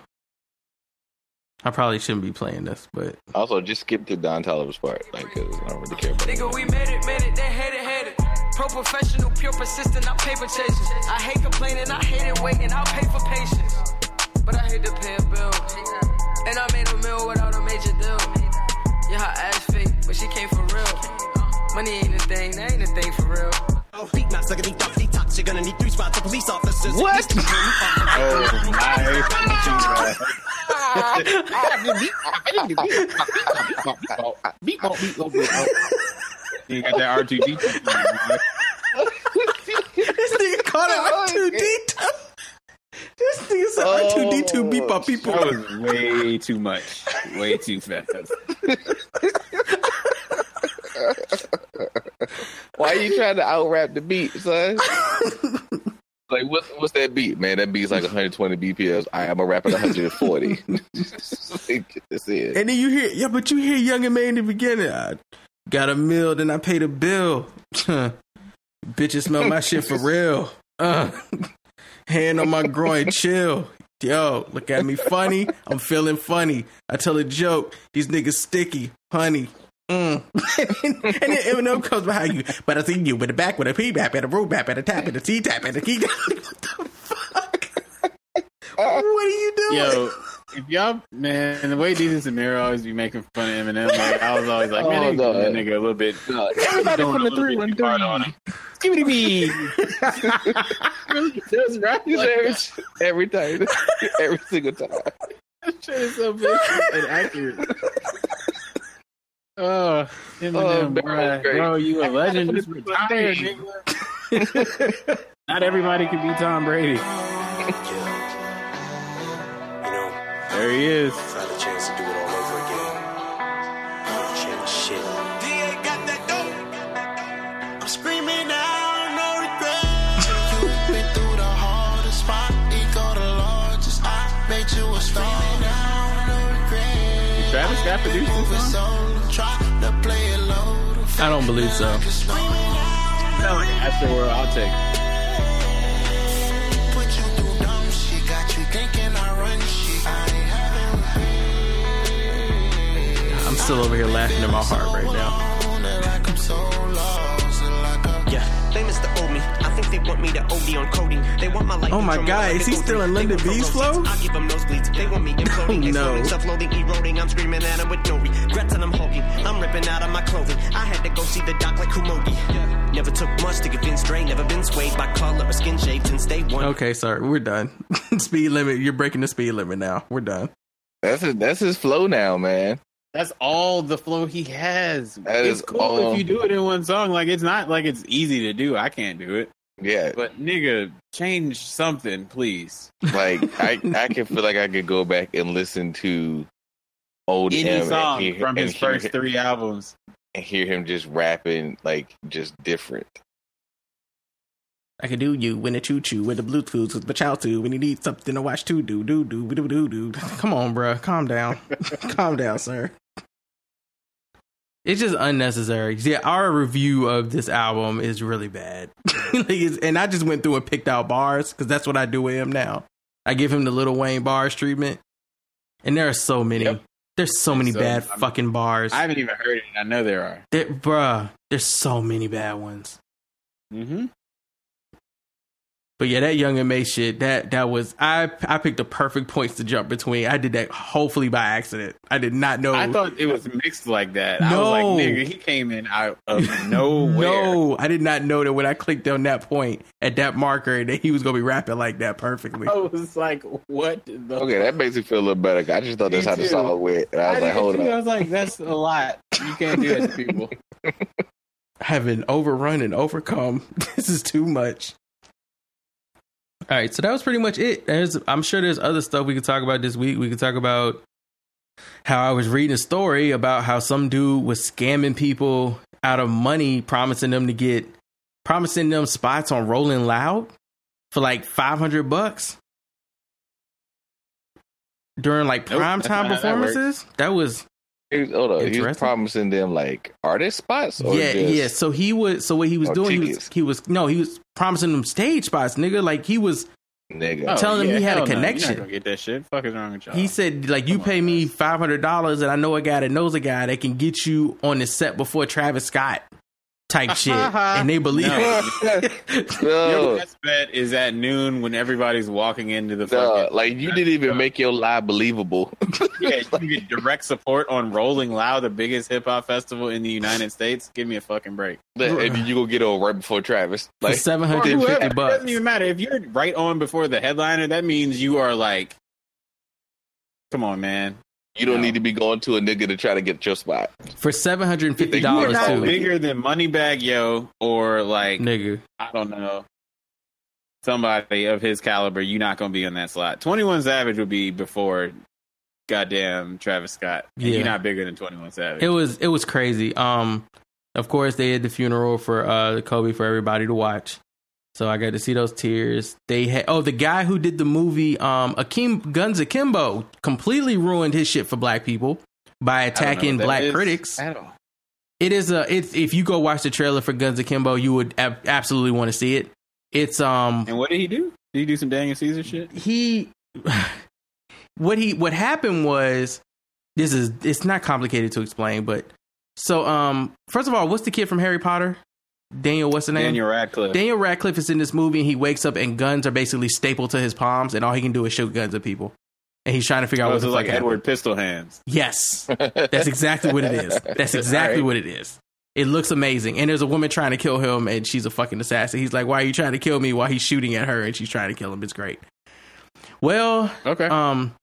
I probably shouldn't be playing this, but Also, just skip to Don Toliver's part, like, 'cause I don't really care about it. Nigga, we made it, made it, they hate it, hate it. Pro professional, pure persistent, I paper chasing. I hate complaining, I hate it waiting, I'll pay for patience. But I hate to pay a bill. And I made a meal without a major deal. Yeah, her ass fake, but she came for real. Money ain't a thing, that ain't a thing for real. Beat not sucking, detox, detox. You're gonna need three spots of police officers. What? oh my You got that R two D. this nigga called it R two D two. This nigga said R two D two oh, beep up people. That was way too much. Way too fast. Why are you trying to out rap the beat, son? like, what's what's that beat, man? That beat's like 120 BPMs. I am a rap at 140. Like, That's it. And then you hear, yeah, but you hear Young M.A. in the beginning. I got a meal, then I paid a bill. Bitches smell my shit for real. Uh, hand on my groin, chill. Yo, look at me funny. I'm feeling funny. I tell a joke. These niggas sticky, honey. Mm. and then Eminem comes behind you. But I see you with the back with a P bap and a root bap and a tap and a T tap and a key. what the fuck? what are you doing? Yo, if y'all man, the way Desus and Mero always be making fun of Eminem, like I was always like, man, Oh, they no. giving that nigga a little bit. Everybody going from a the little bit 313. too hard on him. Give me the Just rap He's like every, that. every time, every single time. That shit is so vicious and accurate. Oh, Eminem, Oh, bro, bro, you a legend. Just retire, nigga. Not everybody can be Tom Brady. There he is. Find a chance to do it all over again. Change shit. I'm screaming out, no regret. You've been through the hardest spot. Ego the largest. I made you a star. Now, no regret. Travis Scott produced this song? solo, try to play it low. I don't believe so. Sound like an Astroworld outtake. Put you through dumb shit. Got you thinking I run shit. It. I'm still over here laughing in my heart right now. I think they want me to OD on coding. They want my life. Oh my God, more is he still in They Linda want B's flow? I give them nosebleeds. They want me imploding, Oh, exploding, no. self-loathing, eroding. I'm screaming at them with no regrets and I'm hulking. I'm ripping out of my clothing. I had to go see the doc like Kumogi. Never took much to convince Dre. Never been swayed by color or skin shade since day one. Okay, sorry, we're done. speed limit, you're breaking the speed limit now. We're done. That's his, that's his flow now, man. That's all the flow he has. That it's is cool all- if you do it in one song. Like it's not like it's easy to do. I can't do it. Yeah, But nigga, change something, please. like I, I can feel like I could go back and listen to old Any M song hear, from and his hear- first three albums. and hear him just rapping like just different. I can do you when the choo choo with the Bluetooth with the chow too when you need something to watch too do do do do do do. Come on, bruh. Calm down. Calm down, sir. It's just unnecessary. Yeah, our review of this album is really bad. like it's, and I just went through and picked out bars because that's what I do with him now. I give him the Lil Wayne bars treatment, and there are so many. Yep. There's so many So, bad I'm- fucking bars. I haven't even heard it. I know there are. There, bruh, there's so many bad ones. Mm-hmm. But yeah, that Young M.A. shit, that that was I I picked the perfect points to jump between. I did that hopefully by accident. I did not know. I thought it was mixed like that. I was like, No. nigga, he came in out of nowhere. No, I did not know that when I clicked on that point at that marker that he was gonna be rapping like that perfectly. I was like, what the Okay, that makes me feel a little better. I just thought that's Me how the too. song went, and I was I like, hold too. I was like, that's a lot. You can't do that to people. have been overrun and overcome. this is too much. All right, so that was pretty much it. There's, I'm sure there's other stuff we could talk about this week. We could talk about how I was reading a story about how some dude was scamming people out of money, promising them to get promising them spots on Rolling Loud for like five hundred bucks during like prime time that performances. That was, hold on, he was promising them like artist spots. Or yeah, just, yeah. So he was. So what he was Or doing, he was, he was no, he was promising them stage spots, nigga. Like he was nigga. Oh, telling him he had a Oh, hell no. Connection. gonna get that shit. Fuck is wrong with y'all? He said, like, you pay me five hundred dollars, and I know a guy that knows a guy that can get you on the set before Travis Scott, type shit, and uh-huh. they believe No. it. Your best bet is at noon when everybody's walking into the Duh, fucking. like you didn't even make your lie believable. yeah, you get direct support on Rolling Loud, the biggest hip hop festival in the United States. Give me a fucking break. and you go get on right before Travis. Like seven hundred fifty seven Or hundred and whoever. fifty It bucks. doesn't even matter if you're right on before the headliner. That means you are like, come on, man. You don't need to be going to a nigga to try to get your spot. For seven hundred and fifty dollars not too, bigger than Moneybagg Yo or like nigga. I don't know somebody of his caliber. You're not going to be in that slot. Twenty One Savage would be before goddamn Travis Scott. And Yeah. You're not bigger than Twenty One Savage. It was it was crazy. Um, of course they had the funeral for uh Kobe for everybody to watch. So I got to see those tears. They had oh the guy who did the movie um Akeem Guns Akimbo completely ruined his shit for black people by I don't know attacking black is critics. It is a it's if you go watch the trailer for Guns Akimbo, you would ab- absolutely want to see it. It's um And what did he do? Did he do some Daniel Caesar shit? he what he what happened was this is it's not complicated to explain, but so um first of all, what's the kid from Harry Potter? Daniel, what's the name? Daniel Radcliffe. Daniel Radcliffe is in this movie and he wakes up and guns are basically stapled to his palms and all he can do is shoot guns at people. And he's trying to figure out Oh, what the like fuck happened. Edward Pistol Hands. Yes. That's exactly what it is. That's exactly right. what it is. It looks amazing. And there's a woman trying to kill him and she's a fucking assassin. He's like, Why are you trying to kill me while he's shooting at her and she's trying to kill him? It's great. Well, okay. Um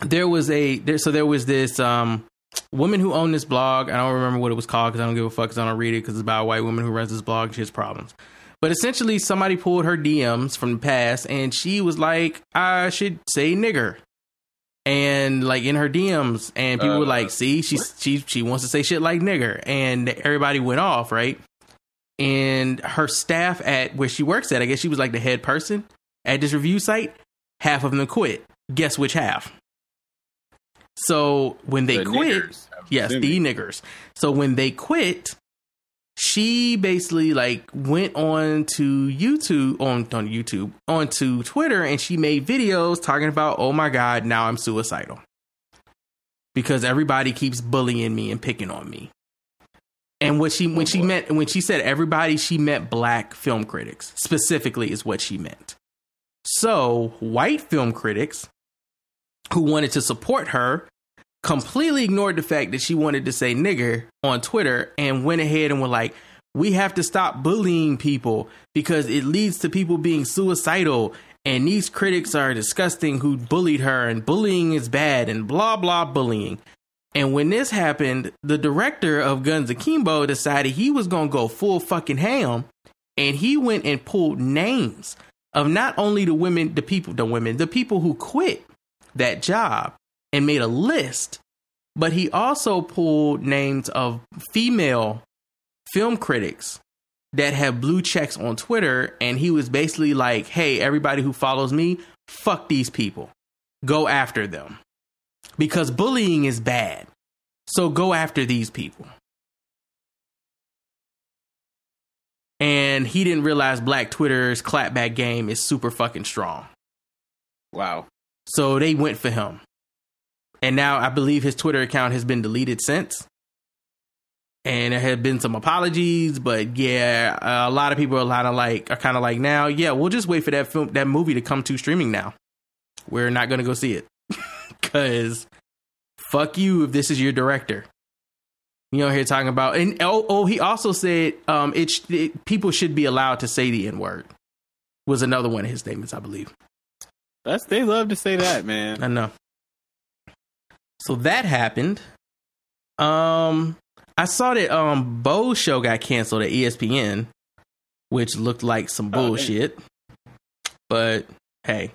there was a there so there was this um woman who owned this blog. I don't remember what it was called because I don't give a fuck because I don't read it because it's about a white woman who runs this blog and she has problems. But essentially somebody pulled her DMs from the past and she was like, I should say nigger and like in her DMs, and people were Uh, like, "See, she she she wants to say shit like nigger," and everybody went off, right? And her staff at where she works at, I guess she was like the head person at this review site. Half of them quit. Guess which half? So when they The quit, niggers, yes, the niggers. So when they quit, she basically like went on to YouTube on on YouTube onto Twitter and she made videos talking about oh my god now I'm suicidal because everybody keeps bullying me and picking on me. And what she when oh, she meant when she said everybody she meant black film critics specifically is what she meant. So white film critics who wanted to support her completely ignored the fact that she wanted to say nigger on Twitter and went ahead and were like, we have to stop bullying people because it leads to people being suicidal. And these critics are disgusting who bullied her, and bullying is bad, and blah, blah, bullying. And when this happened, the director of Guns Akimbo decided he was going to go full fucking ham. And he went and pulled names of not only the women, the people, the women, the people who quit that job and made a list, but he also pulled names of female film critics that have blue checks on Twitter. And he was basically like, hey, everybody who follows me, fuck these people. Go after them. Because bullying is bad. So go after these people. And he didn't realize Black Twitter's clapback game is super fucking strong. Wow. So they went for him. And now I believe his Twitter account has been deleted since. And there have been some apologies, but yeah, a lot of people are kind of like are kind of like now, yeah, we'll just wait for that film that movie to come to streaming now. We're not going to go see it. Cuz fuck you if this is your director. You know, here talking about and oh, oh he also said um it, it people should be allowed to say the n-word. Was another one of his statements, I believe. That's they love to say that, man. I know. So that happened. Um, I saw that um Bo's show got canceled at ESPN, which looked like some bullshit. but hey,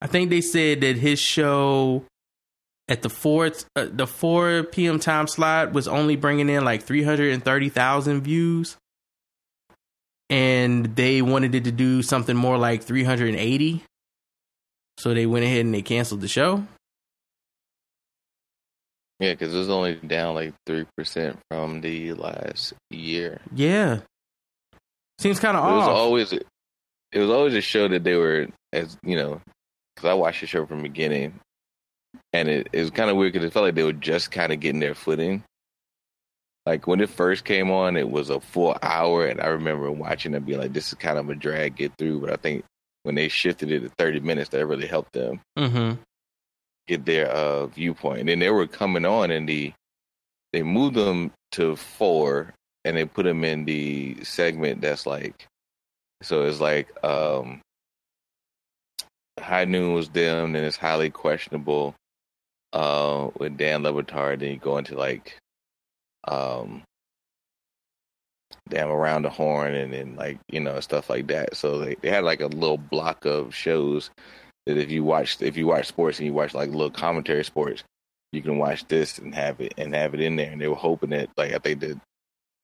I think they said that his show at the four uh, the four p.m. time slot was only bringing in like three hundred and thirty thousand views. And they wanted it to do something more like 380. So they went ahead and they canceled the show. Yeah, because it was only down like three percent from the last year. Yeah, seems kind of. It of was always it was always a show that they were as you know because I watched the show from the beginning, and it, it was kind of weird because it felt like they were just kind of getting their footing. Like when it first came on, it was a full hour, and I remember watching it being like, "This is kind of a drag get through." But I think when they shifted it to thirty minutes, that really helped them mm-hmm. get their uh, viewpoint. And then they were coming on, and the they moved them to four, and they put them in the segment that's like, so it's like um, High Noon was them, and it's highly questionable uh, with Dan Le Batard. Then you go into like, um, damn around the horn, and then like you know stuff like that. So they they had like a little block of shows that if you watch if you watch sports and you watch like little commentary sports, you can watch this and have it and have it in there. And they were hoping that like I think the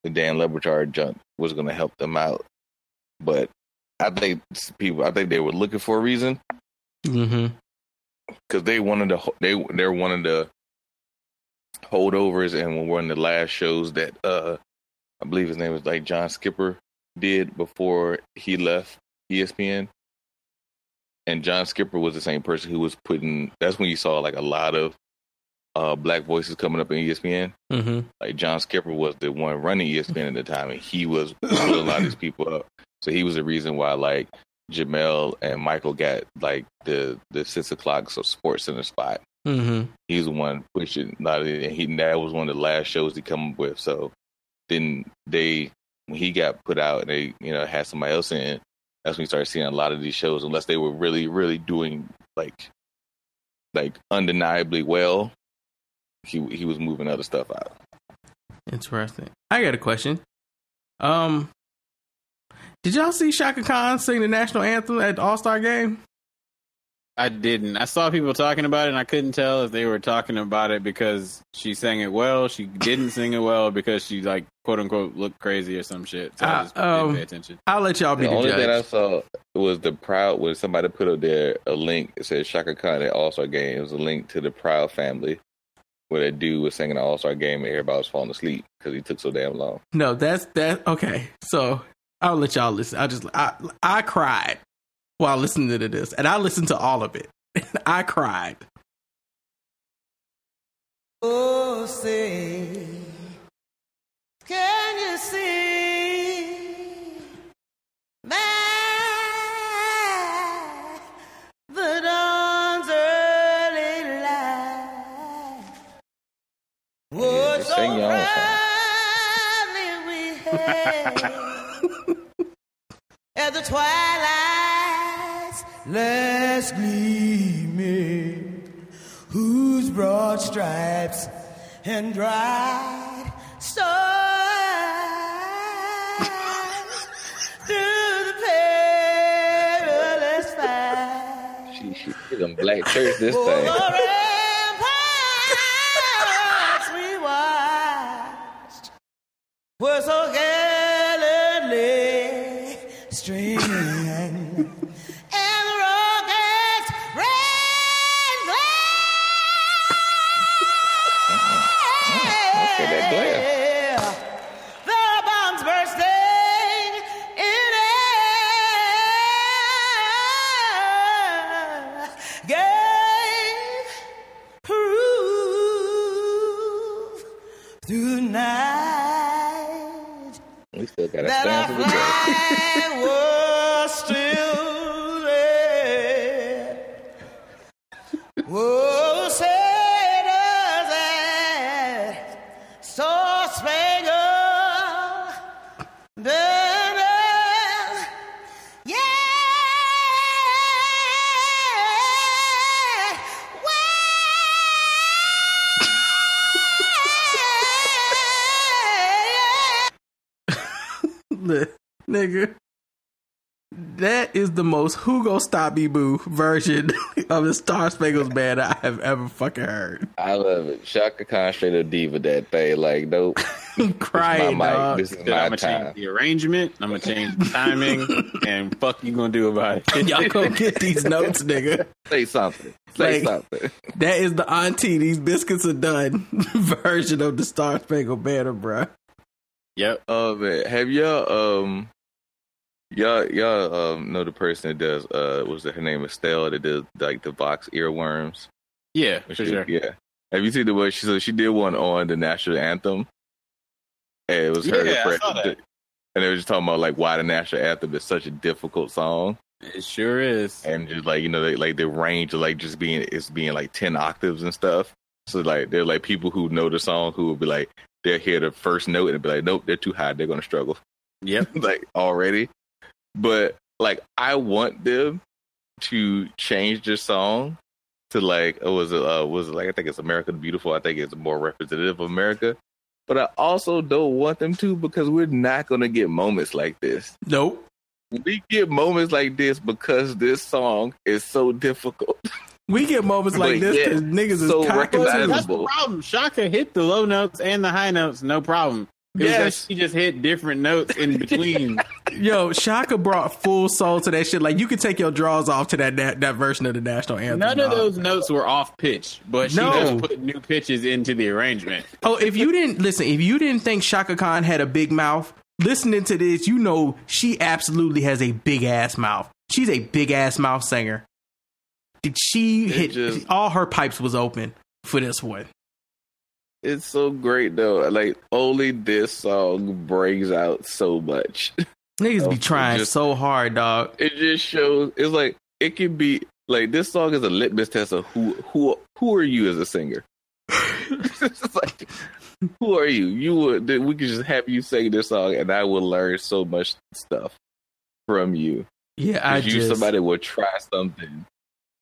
the Dan Le Batard jump was going to help them out, but I think people I think they were looking for a reason Mm-hmm. because they wanted to they they're one of the holdovers and when one of the last shows that uh I believe his name was like John Skipper did before he left ESPN. And John Skipper was the same person who was putting that's when you saw like a lot of uh black voices coming up in ESPN. Mm-hmm. Like John Skipper was the one running ESPN at the time and he was pulling a lot of these people up. So he was the reason why like Jemele and Michael got like the the six o'clock so SportsCenter spot Mm-hmm. he's the one pushing a lot of it. And he that was one of the last shows he come up with. So then they when he got put out and they you know had somebody else in, that's when you started seeing a lot of these shows. Unless they were really really doing like like undeniably well, he he was moving other stuff out. Interesting. I got a question. Um, did y'all see Chaka Khan sing the national anthem at the All Star game? I didn't. I saw people talking about it, and I couldn't tell if they were talking about it because she sang it well, she didn't sing it well because she like quote unquote looked crazy or some shit. So I Uh, just um, didn't pay attention. I'll let y'all be The the, only judge. thing I saw was the proud was somebody put up there a link. It said Chaka Khan at All Star game. It was a link to the Proud family where that dude was singing the All Star game and everybody was falling asleep because he took so damn long. No, that's that. Okay, so I'll let y'all listen. I just I I cried while listening to this, and I listened to all of it. I cried. Oh, say, can you see my the dawn's early light? Was so sing your own proudly we hailed at the twilight's last gleaming whose broad stripes and dried stars through the perilous fight. She she did them black church this thing. we watched were so gallantly still got to that stand our for the day. was still there. Look, Nigga, that is the most Hugo Stopby Boo version of the Star Spangled Banner I have ever fucking heard. I love it. Chaka Khan straight up diva that thing. Like, nope, crying, mic. dog. This is I'm my gonna time. change the arrangement. I'm gonna change the timing, and fuck you gonna do about it? Can y'all go get these notes, nigga. Say something. Say Like- something. That is the auntie. These biscuits are done version of the Star Spangled Banner, bruh. Yep. Oh man, have y'all um y'all y'all um know the person that does uh what's her name Estelle that does like the Vox earworms? Yeah, for She- sure. Yeah. Have you seen the way she so she did one on the national anthem? And it was her Yeah, I saw that. And they were just talking about like why the national anthem is such a difficult song. It sure is. And just like, you know, they, like the range of like just being it's being like ten octaves and stuff. So like they're like people who know the song who will be like they'll hear the first note and be like, Nope, they're too high, they're gonna struggle. Yep. like already. But like I want them to change their song to like oh was it uh was it like I think it's America the Beautiful. I think it's more representative of America. But I also don't want them to because we're not gonna get moments like this. Nope. We get moments like this because this song is so difficult. We get moments like But this yet, because niggas so is cocky too. That's the recognizable. problem. Chaka hit the low notes and the high notes, no problem. It was Yes. she just hit different notes in between. Yo, Chaka brought full soul to that shit. Like you could take your draws off to that that, that version of the national anthem. None of dog. those notes were off pitch, but she No. just put new pitches into the arrangement. Oh, if you didn't listen, if you didn't think Chaka Khan had a big mouth, listening to this, you know she absolutely has a big ass mouth. She's a big ass mouth singer. Did she It hit just- all her pipes was open for this one? It's so great though. Like only this song brings out so much. Niggas be trying just- so hard, dog. it just shows it's like it can be like this song is a litmus test of who who who are you as a singer. it's like who are you? You would we could just have you sing this song and I will learn so much stuff from you. Yeah, I you just somebody will try something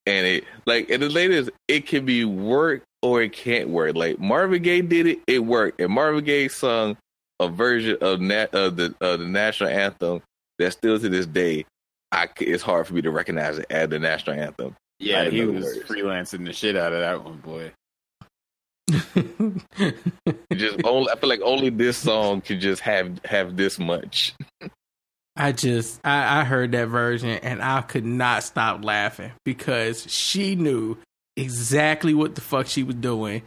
and it like and the latest it can be work or it can't work. Like Marvin Gaye did it, it worked. And Marvin Gaye sung a version of nat of the of the national anthem that still to this day I it's hard for me to recognize it as the national anthem. Yeah, he was words. freelancing the shit out of that one, boy. Just only I feel like only this song could just have have this much. I just I, I heard that version and I could not stop laughing because she knew exactly what the fuck she was doing.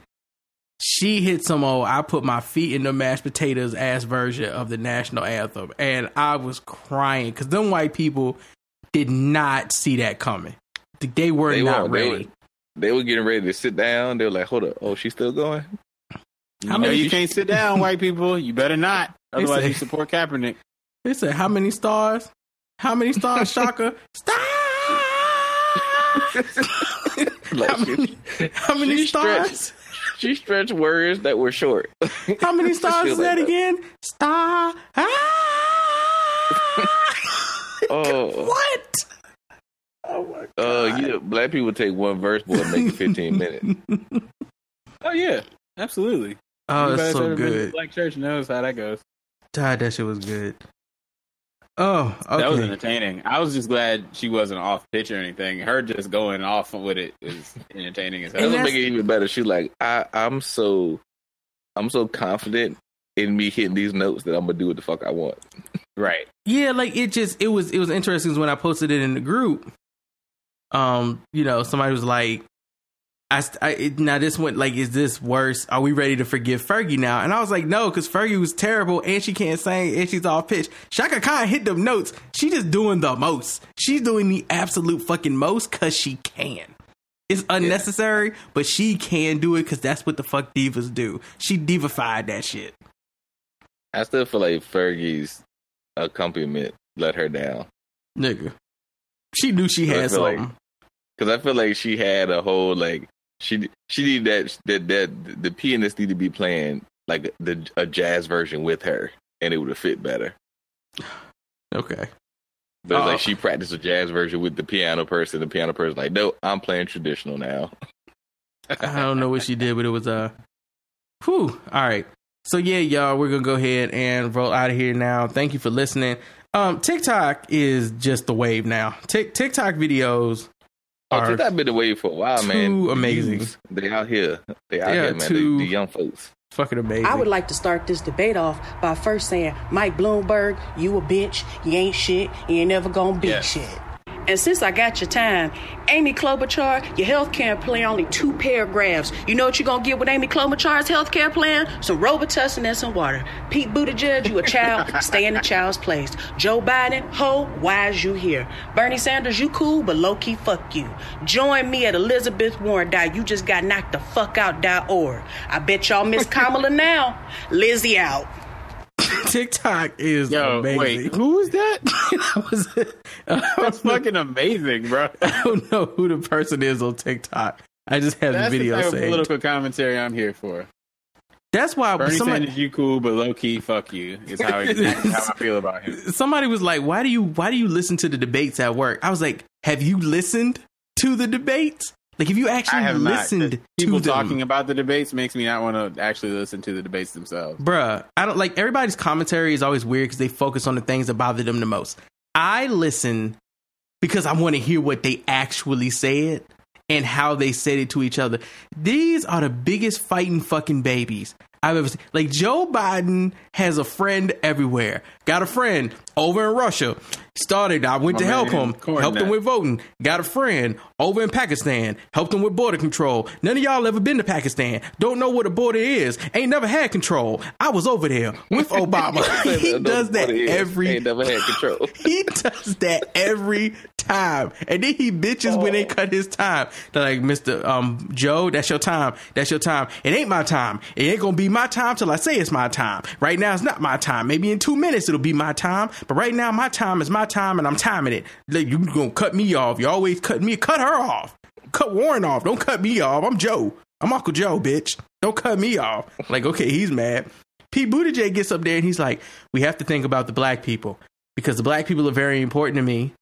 She hit some old I put my feet in the mashed potatoes ass version of the national anthem and I was crying because them white people did not see that coming. They were They not weren't. They ready. were- They were getting ready to sit down. They were like, "Hold up, oh, she's still going." You How know many- you can't sit down, white people. You better not. Otherwise, say- you support Kaepernick. They said, "How many stars? How many stars, Chaka? Stop! Like, how many, how many she stars? stretched- She stretched words that were short. How many stars is like that that. again? Star. Ah! Oh, what? Oh my god! uh, yeah. Black people take one verse, boy, and make it fifteen minutes. Oh yeah, absolutely. Oh, Anybody it's that's so ever been to good. Black church knows how that goes. God, that shit was good. Oh, okay. That was entertaining. I was just glad she wasn't off pitch or anything. Her just going off with it is entertaining as That's hell. what make it even better. She like, I, I'm so, I'm so confident in me hitting these notes that I'm gonna do what the fuck I want. Right. Yeah, like it just it was it was interesting when I posted it in the group. Um, you know, somebody was like, "I, I now this went like, is this worse? Are we ready to forgive Fergie now?" And I was like, "No, because Fergie was terrible and she can't sing and she's off pitch. Chaka Khan hit them notes. She just doing the most. She's doing the absolute fucking most because she can." It's unnecessary, but she can do it because that's what the fuck divas do. She divified that shit. I still feel like Fergie's accompaniment let her down. Nigga. She knew she had feel like- Because I feel like she had a whole like she she need that that that the pianist need to be playing like the a jazz version with her, and it would have fit better. Okay. But Oh. like she practiced a jazz version with the piano person. The piano person like, no, I'm playing traditional now. I don't know what she did, but it was uh whew. All right. So yeah, y'all, we're gonna go ahead and roll out of here now. Thank you for listening. Um TikTok is just the wave now. Tik TikTok videos Oh, are TikTok been away for a while, man. too amazing. They out here. They out They here, man. too- the, the young folks. Fucking amazing. I would like to start this debate off by first saying, Mike Bloomberg, you a bitch, you ain't shit, you ain't never gonna be Yes. shit. And since I got your time, Amy Klobuchar, your health care plan only two paragraphs. You know what you're gonna get with Amy Klobuchar's health care plan? Some Robitussin and some water. Pete Buttigieg, you a child, stay in the child's place. Joe Biden, ho, why is you here? Bernie Sanders, you cool, but low key, fuck you. Join me at Elizabeth Warren. die. You just got knocked the fuck out. dot org. I bet y'all miss Kamala now. Lizzie out. TikTok is Yo, amazing. wait, who is that? that was, That's fucking amazing, bro. I don't know who the person is on TikTok. I just have That's the the video type of saved. political commentary I'm here for. That's why Bernie somebody, Sanders, you cool, but low key, fuck you. Is how, exactly how I feel about him. somebody was like, "Why do you why do you listen to the debates at work?" I was like, "Have you listened to the debates? Like, if you actually listened People to people talking about the debates makes me not want to actually listen to the debates themselves. Bruh, I don't like everybody's commentary is always weird because they focus on the things that bother them the most. I listen because I want to hear what they actually said and how they said it to each other. These are the biggest fighting fucking babies I've ever seen. Like Joe Biden has a friend everywhere. Got a friend over in Russia. Started, I went My to help him, helped him with voting. Got a friend over in Pakistan, helped him with border control. None of y'all ever been to Pakistan. Don't know what a border is. Ain't never had control. I was over there with Obama. he does that every Ain't never had control. he does that every time. And then he bitches when they cut his time. They're like, Mr. Um, Joe, that's your time. That's your time. It ain't my time. It ain't gonna be my time till I say it's my time. Right now it's not my time. Maybe in two minutes it'll be my time. But right now my time is my time and I'm timing it. Like, you gonna cut me off. You always cut me cut her off. Cut Warren off. Don't cut me off. I'm Joe. I'm Uncle Joe, bitch. Don't cut me off. Like, okay, he's mad. Pete Buttigieg gets up there and he's like, we have to think about the black people because the black people are very important to me.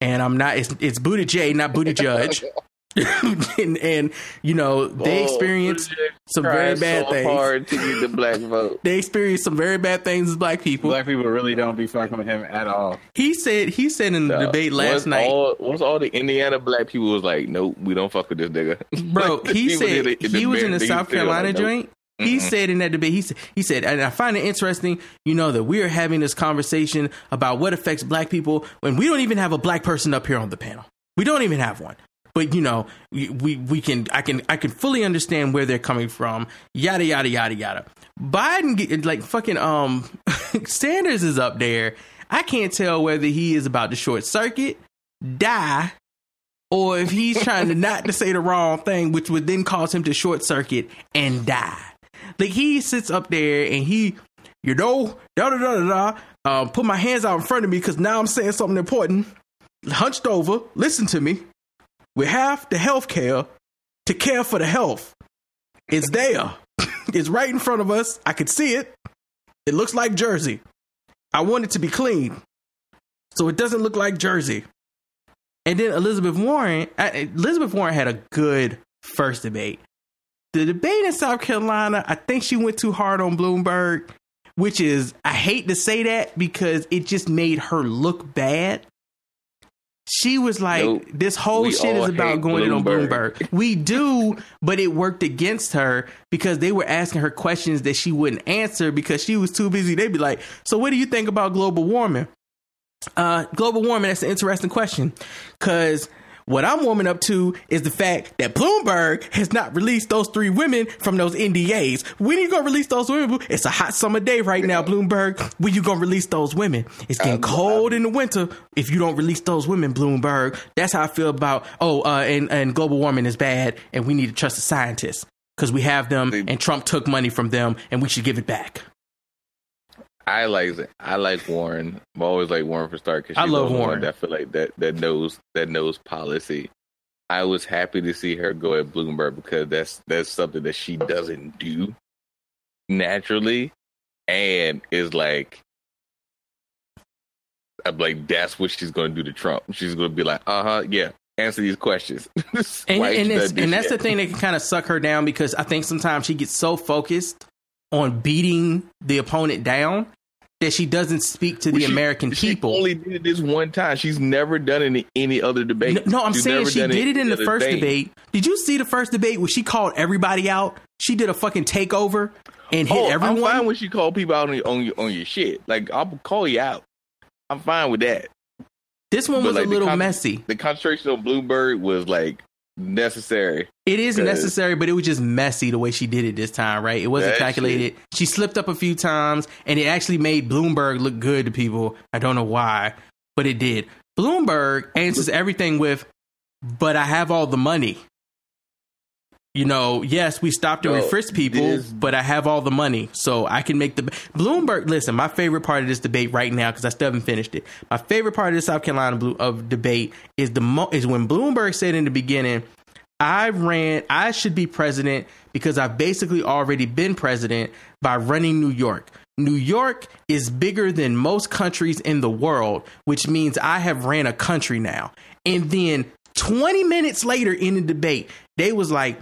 And I'm not, it's, it's Buttigieg, not Booty Judge. and, and, you know, they Oh, experience some very bad so things. hard to get the black vote. They experience some very bad things as black people. Black people really don't be fucking with him at all. He said, he said in the debate last once night, All, once all the Indiana black people was like, nope, we don't fuck with this nigga. Bro, he said did it he was in the South Carolina like, nope. joint. He said in that debate, he said, he said, and I find it interesting, you know, that we are having this conversation about what affects black people when we don't even have a black person up here on the panel. We don't even have one. But you know, we we can I can I can fully understand where they're coming from. Yada yada yada yada. Biden like fucking um Sanders is up there. I can't tell whether he is about to short circuit, die, or if he's trying to not to say the wrong thing, which would then cause him to short circuit and die. Like he sits up there and he, you know, da da da da da. Um, put my hands out in front of me because now I'm saying something important. Hunched over, listen to me. We have the health care to care for the health. It's there. it's right in front of us. I could see it. It looks like Jersey. I want it to be clean. So it doesn't look like Jersey. And then Elizabeth Warren, Elizabeth Warren had a good first debate. The debate in South Carolina, I think she went too hard on Bloomberg, which is, I hate to say that because it just made her look bad. She was like, Nope. this whole We shit is about going in on Bloomberg. Bloomberg. We do, but it worked against her because they were asking her questions that she wouldn't answer because she was too busy. They'd be like, So, what do you think about global warming? Uh, global warming, that's an interesting question. Because what I'm warming up to is the fact that Bloomberg has not released those three women from those NDAs. When you gonna release those women? It's a hot summer day right now, Bloomberg. When you gonna release those women? It's getting cold in the winter if you don't release those women, Bloomberg. That's how I feel about, oh, uh, and, and global warming is bad and we need to trust the scientists because we have them and Trump took money from them and we should give it back. I like I like Warren. I've always like Warren for start because I love Warren. That feel like that that knows that knows policy. I was happy to see her go at Bloomberg because that's that's something that she doesn't do naturally, and is like. I'm like, that's what she's going to do to Trump. She's going to be like, uh huh, yeah, answer these questions. and, and, and that's the thing that can kind of suck her down because I think sometimes she gets so focused on beating the opponent down that she doesn't speak to the American people. She people. only did it this one time. She's never done it in any other debate. No, no, I'm She's saying she did it in the first thing. debate. Did you see the first debate where she called everybody out? She did a fucking takeover and hit oh, everyone. I'm fine when she call people out on your, on your on your shit. Like I'll call you out. I'm fine with that. This one But, was like, a the little con- messy. The concentration on Bloomberg was like necessary. It is necessary, but it was just messy the way she did it this time, right? It wasn't calculated. She slipped up a few times, and it actually made Bloomberg look good to people. I don't know why, but it did. Bloomberg answers everything with, "But I have all the money." You know, yes, we stopped and Yo, we frisked people, but I have all the money, so I can make the Bloomberg. Listen, my favorite part of this debate right now, because I still haven't finished it. My favorite part of the South Carolina blue, of debate is the mo- is when Bloomberg said in the beginning, I ran, I should be president because I've basically already been president by running New York. New York is bigger than most countries in the world, which means I have ran a country now. And then 20 minutes later in the debate, they was like,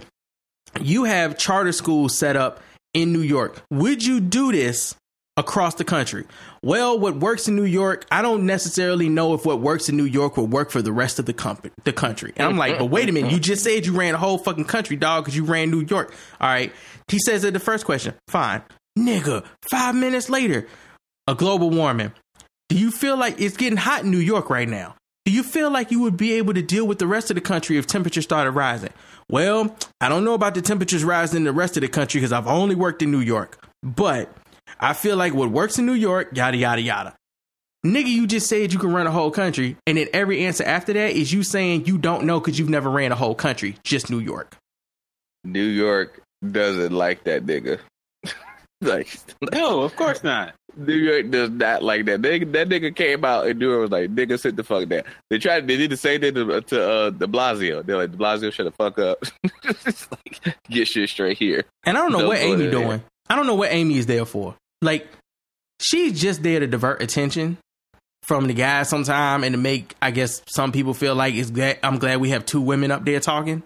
you have charter schools set up in New York. Would you do this across the country? Well, what works in New York, I don't necessarily know if what works in New York will work for the rest of the company, the country. And I'm like, but wait a minute, you just said you ran a whole fucking country, dog, because you ran New York. All right. He says at the first question, fine, nigga. Five minutes later, a global warming. Do you feel like it's getting hot in New York right now? Do you feel like you would be able to deal with the rest of the country if temperatures started rising? Well, I don't know about the temperatures rising in the rest of the country because I've only worked in New York. But I feel like what works in New York, yada, yada, yada. Nigga, you just said you can run a whole country. And then every answer after that is you saying you don't know because you've never ran a whole country, just New York. New York doesn't like that nigga. like no, of course not. New York does not like that. They, that nigga came out and New York was like, "Nigga, sit the fuck down." They tried. They did the same thing to, to uh, De Blasio. They're like, "De Blasio, shut the fuck up." Like, get shit straight here. And I don't know Don't what Amy there. doing. I don't know what Amy is there for. Like, she's just there to divert attention from the guys sometime and to make, I guess, some people feel like it's glad, I'm glad we have two women up there talking.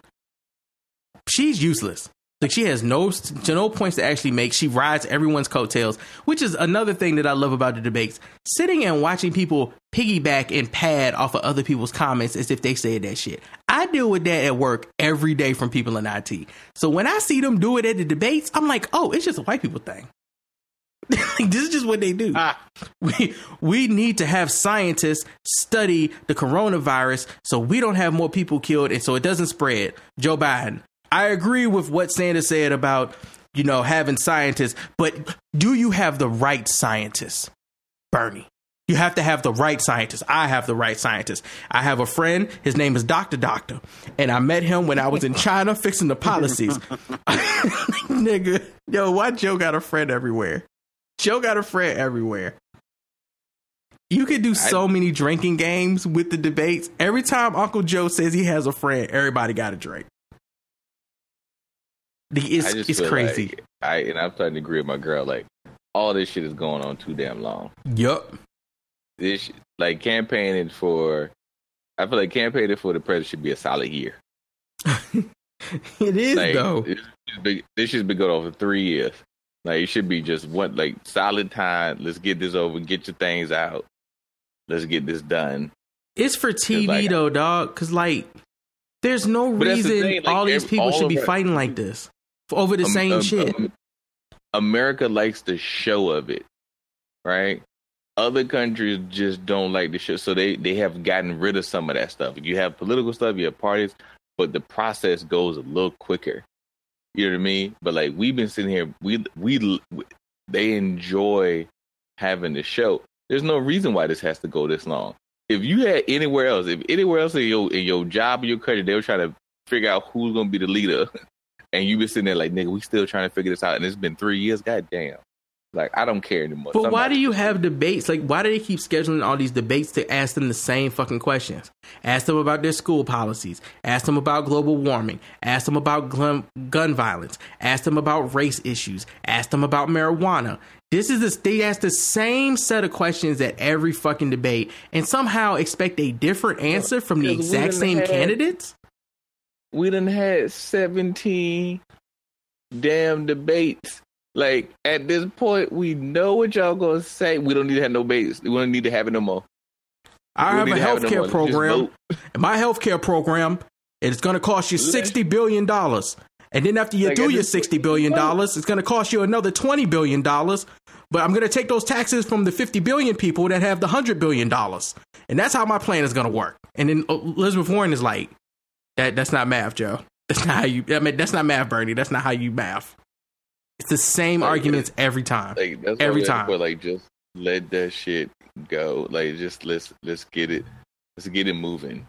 She's useless. Like she has no no points to actually make. She rides everyone's coattails, which is another thing that I love about the debates. Sitting and watching people piggyback and pad off of other people's comments as if they said that shit. I deal with that at work every day from people in IT. So when I see them do it at the debates, I'm like, oh, it's just a white people thing. like, this is just what they do. Ah. We we need to have scientists study the coronavirus so we don't have more people killed and so it doesn't spread. Joe Biden. I agree with what Sanders said about, you know, having scientists, but do you have the right scientists? Bernie. You have to have the right scientists. I have the right scientists. I have a friend, his name is Dr. Doctor, and I met him when I was in China fixing the policies. Nigga, yo, why Joe got a friend everywhere? Joe got a friend everywhere. You could do so many drinking games with the debates. Every time Uncle Joe says he has a friend, everybody got a drink. The- It's, it's crazy. like- I and I'm starting to agree with my girl. Like all this shit is going on too damn long. Yup. This like campaigning for. I feel like campaigning for the president should be a solid year. It is Like, though. This should be, this should be going on for three years. Like it should be just one like solid time. Let's get this over. Get your things out. Let's get this done. It's for TV like- though, dog. Because like, there's no that's the reason thing, like, all these people all should be our- fighting like this over the Um, same um, shit. um, America likes the show of it, right? Other countries just don't like the show, so they they have gotten rid of some of that stuff. You have political stuff, you have parties, but the process goes a little quicker. You know what I mean? But like we've been sitting here, we we they enjoy having the show. There's no reason why this has to go this long. If you had anywhere else, if anywhere else in your in your job in your country, they were trying to figure out who's gonna be the leader, and you been sitting there like, nigga, we still trying to figure this out, and it's been three years. God damn, like I don't care anymore. But why Somebody- do you have debates? Like, why do they keep scheduling all these debates to ask them the same fucking questions? Ask them about their school policies. Ask them about global warming. Ask them about gun, gun violence. Ask them about race issues. Ask them about marijuana. This is the They ask the same set of questions at every fucking debate, and somehow expect a different answer from the exact done same had- candidates. We done had seventeen damn debates, Like at this point, we know what y'all gonna say. We don't need to have no babies. We don't need to have it no more. I have a to have healthcare program. my healthcare program it's going to cost you sixty billion dollars, and then after you Like, do your sixty billion dollars, it's going to cost you another twenty billion dollars. But I'm going to take those taxes from the fifty billion people that have the hundred billion dollars, and that's how my plan is going to work. And then Elizabeth Warren is like, "That that's not math, Joe. That's not how you. I mean, that's not math, Bernie. That's not how you math. It's the same Like, arguments every time. Like every time. like just let that shit go. Like just let's let's get it let's get it moving.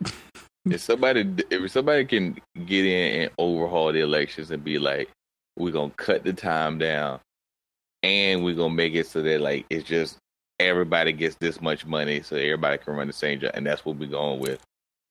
if somebody if somebody can get in and overhaul the elections and be like, we're gonna cut the time down and we're gonna make it so that like it's just everybody gets this much money so everybody can run the same job and that's what we're going with.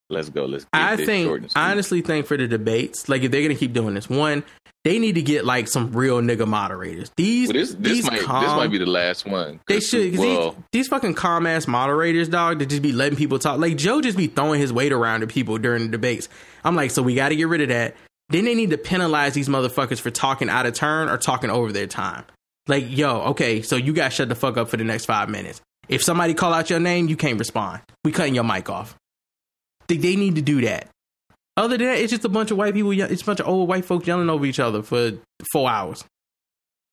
Let's go. Let's I this think, short and sweet. I honestly think for the debates, like if they're gonna keep doing this, one, they need to get like some real nigga moderators. These, Well, this this these might calm, this might be the last one. They should. Well, these, these fucking calm ass moderators, dog, that just be letting people talk. Like Joe just be throwing his weight around to people during the debates. I'm like, so we got to get rid of that. Then they need to penalize these motherfuckers for talking out of turn or talking over their time. Like, yo, okay, so you guys shut the fuck up for the next five minutes. If somebody call out your name, you can't respond. We cutting your mic off. They, they need to do that. Other than that, it's just a bunch of white people. It's a bunch of old white folks yelling over each other for four hours.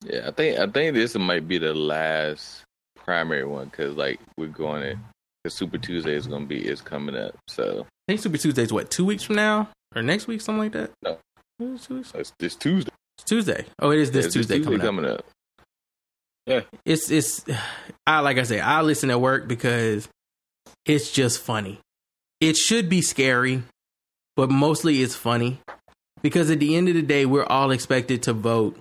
Yeah, I think I think this might be the last primary one because like we're going to the Super Tuesday is going to be is coming up. So I think Super Tuesday is what two weeks from now or next week, something like that. no, It's two weeks. it's this Tuesday. It's Tuesday. Oh, it is this Yeah, it's Tuesday, coming, up. up. Yeah, It's it's I like I say I listen at work because it's just funny. It should be scary, but mostly it's funny because at the end of the day, we're all expected to vote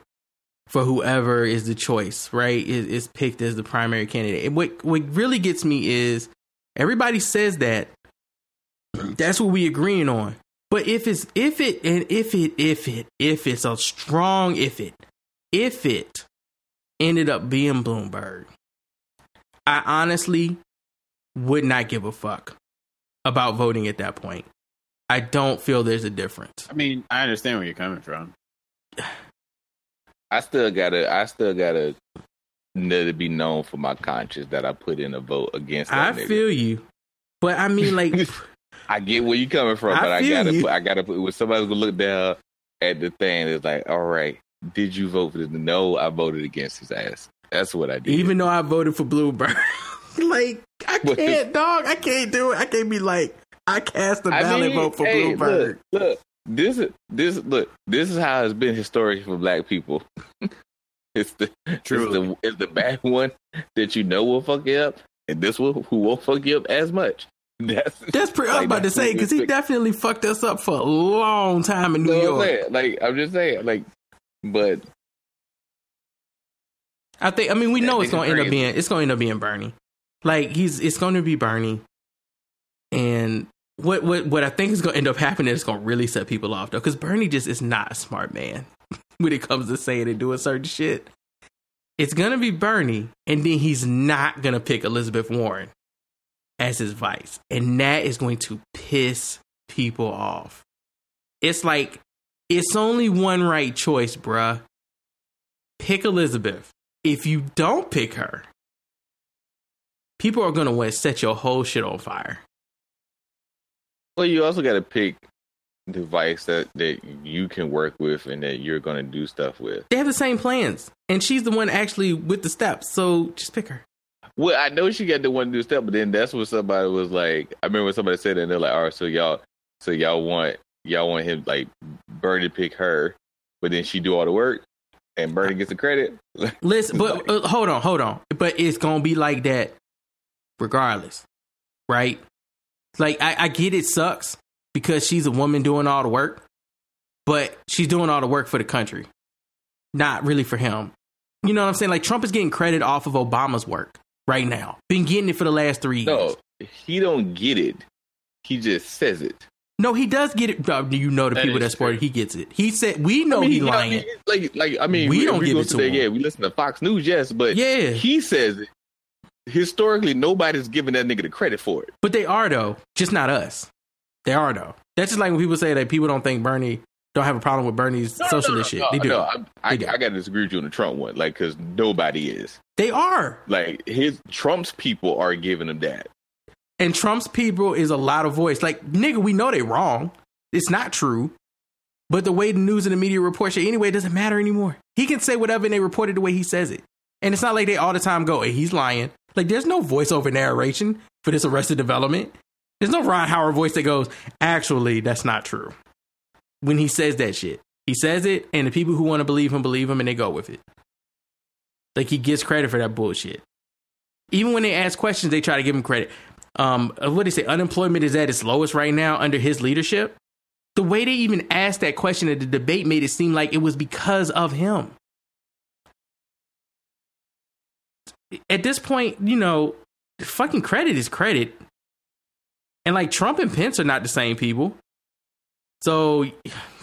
for whoever is the choice, right? Is, is picked as the primary candidate. And what what really gets me is everybody says that that's what we agreeing on. But if it's if it and if it if it if it's a strong if it if it ended up being Bloomberg, I honestly would not give a fuck about voting at that point. I don't feel there's a difference. I mean, I understand where you're coming from. I still gotta I still gotta let it be known for my conscience that I put in a vote against. I nigga. feel you, but I mean, like, I get where you're coming from, I but I gotta put, I gotta put when somebody's gonna look down at the thing. It's like, all right, did you vote for this? No, I voted against his ass. That's what I did. even though I voted for Bloomberg, like, I can't, dog. I can't do it. I can't be like, I cast a I ballot mean, vote for hey, Bloomberg. Look, look, this is this look. This is how it's been historically for Black people. it's the it's the it's the bad one that you know will fuck you up, and this one who won't fuck you up as much. That's That's pretty. I was like, about to say because he definitely fucked us up for a long time in New You I'm York. saying? Like I'm just saying, like, but I think. I mean, we know it's gonna nigga's end up being. It's gonna end up being Bernie. Like he's. It's going to be Bernie. And what what what I think is gonna end up happening is gonna really set people off though, because Bernie just is not a smart man when it comes to saying and doing certain shit. It's gonna be Bernie, and then he's not gonna pick Elizabeth Warren as his vice, and that is going to piss people off. It's like it's only one right choice, bruh. Pick Elizabeth. If you don't pick her, people are gonna want to set your whole shit on fire. well, you also got to pick device that that you can work with and that you're gonna do stuff with. They have the same plans, and she's the one actually with the steps. So just pick her. Well, I know she got the one to do stuff, but then that's what somebody was like. I remember when somebody said that, and they're like, "All right, so y'all, so y'all want y'all want him like Bernie to pick her, but then she do all the work, and Bernie gets the credit." Listen, but uh, hold on, hold on. But it's gonna be like that, regardless, right? Like I, I get it sucks because she's a woman doing all the work, but she's doing all the work for the country, not really for him. You know what I'm saying? Like Trump is getting credit off of Obama's work right now. Been getting it for the last three years. no, he don't get it. He just says it. No, he does get it. You know the That people that supported. He gets it. He said we know I mean, he lying. I mean, like, like I mean, We we don't we give it to there, him. Yeah, we listen to Fox News, yes, but Yeah. he says it. Historically, nobody's giving that nigga the credit for it. But they are though, just not us. They are though. That's just like when people say that people don't think Bernie don't have a problem with Bernie's No, no, socialist no, shit. They do. No, I, I, I got to disagree with you on the Trump one, like because nobody is. They are. Like his Trump's people are giving him that. And Trump's people is a lot of voice. Like, nigga, we know they wrong. It's not true. But the way the news and the media reports it anyway, doesn't matter anymore. He can say whatever and they report it the way he says it. And it's not like they all the time go, hey, he's lying. Like, there's no voiceover narration for this arrested development. There's no Ron Howard voice that goes, actually, that's not true. When he says that shit, he says it, and the people who want to believe him believe him and they go with it. Like, he gets credit for that bullshit. Even when they ask questions, they try to give him credit. Um, uh, what do they say? Unemployment is at its lowest right now under his leadership. The way they even asked that question at the debate made it seem like it was because of him. At this point, you know, fucking credit is credit. And like Trump and Pence are not the same people. So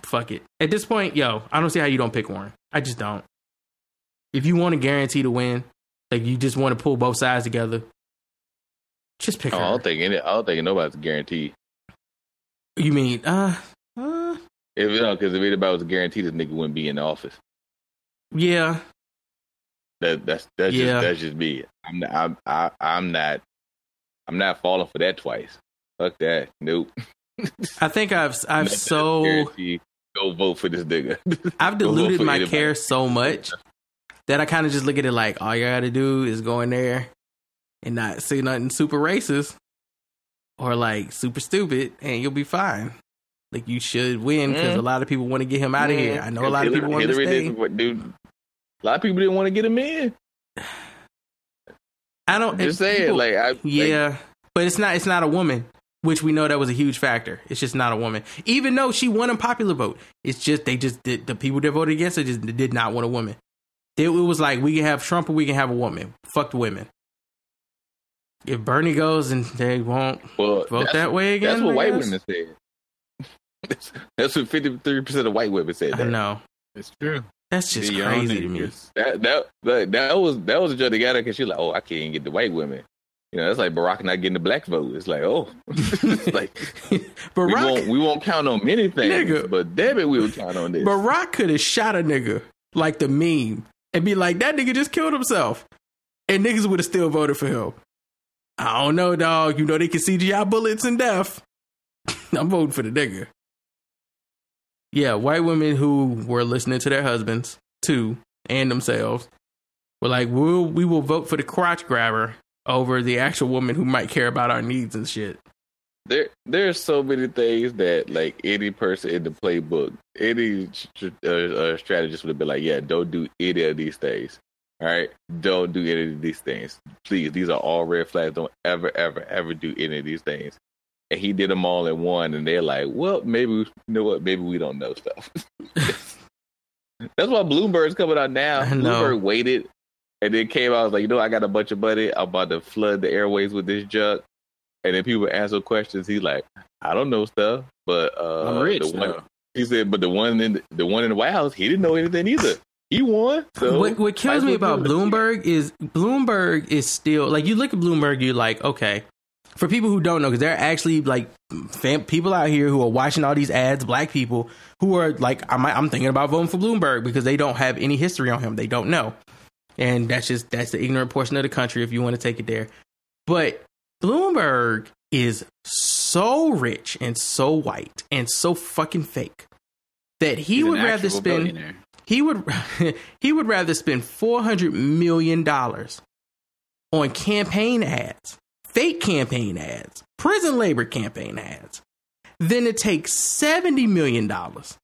fuck it. At this point, yo, I don't see how you don't pick Warren. I just don't. If you want to guarantee to win, like you just want to pull both sides together, just pick Oh, I her. don't think any. I don't think nobody's guaranteed. You mean, uh, uh If you know, because if anybody was guaranteed, this nigga wouldn't be in the office. yeah, That that's that's Yeah. just that's just me. I'm not, I'm I, I'm not I'm not falling for that twice. Fuck that. Nope. I think I've I've That's so. Go vote for this nigga. I've diluted my anybody. care so much that I kind of just look at it like all you gotta do is go in there and not say nothing super racist or like super stupid, and you'll be fine. Like you should win because Mhm. a lot of people want to get him out of here. I know a lot of people want to Hillary stay. what, dude. A lot of people didn't want to get him in. I don't Just and saying, like, I, yeah, but it's not. It's not a woman, which we know that was a huge factor. It's just not a woman, even though she won a popular vote. It's just they just did, the people that voted against her just did not want a woman. It, it was like we can have Trump or we can have a woman. Fuck the women. If Bernie goes and they won't well, vote that way again, That's what I white guess. women said. That's, that's what fifty three percent of white women said. I know. It's true. That's just The crazy to me. That that that, that was that was a joke together because she's like, oh, I can't even get the white women. You know, that's like Barack not getting the black vote. It's like, oh, it's like Barack, we won't we won't count on many things, Nigga. but damn it, we will count on this. Barack could have shot a nigga like the meme and be like, that nigga just killed himself. And niggas would have still voted for him. I don't know, dog. You know they can CGI bullets and death. I'm voting for the nigga. Yeah, white women who were listening to their husbands too and themselves were like, we'll, we will vote for the crotch grabber over the actual woman who might care about our needs and shit. there there's so many things that like any person in the playbook, any uh, uh, strategist would have been like, yeah, don't do any of these things. All right, don't do any of these things. Please, these are all red flags. Don't ever, ever, ever do any of these things. And he did them all in one, and they're like, well, maybe you know what? Maybe we don't know stuff. That's why Bloomberg's coming out now. Bloomberg waited and then came out I was like, you know, I got a bunch of money. I'm about to flood the airways with this junk. And then people answer questions. He's like, I don't know stuff, but uh, I'm rich the one, he said, but the one in the, the one in the White House, he didn't know anything either. He won. So what what kills me about. Bloomberg is Bloomberg is still like you look at Bloomberg, you're like, okay. For people who don't know, because there are actually like fam- people out here who are watching all these ads, black people who are like, I'm, I'm thinking about voting for Bloomberg because they don't have any history on him. They don't know, and that's just that's the ignorant portion of the country if you want to take it there. But Bloomberg is so rich and so white and so fucking fake that he He's would rather spend he would he would rather spend four hundred million dollars on campaign ads, fake campaign ads, prison labor campaign ads, than to take seventy million dollars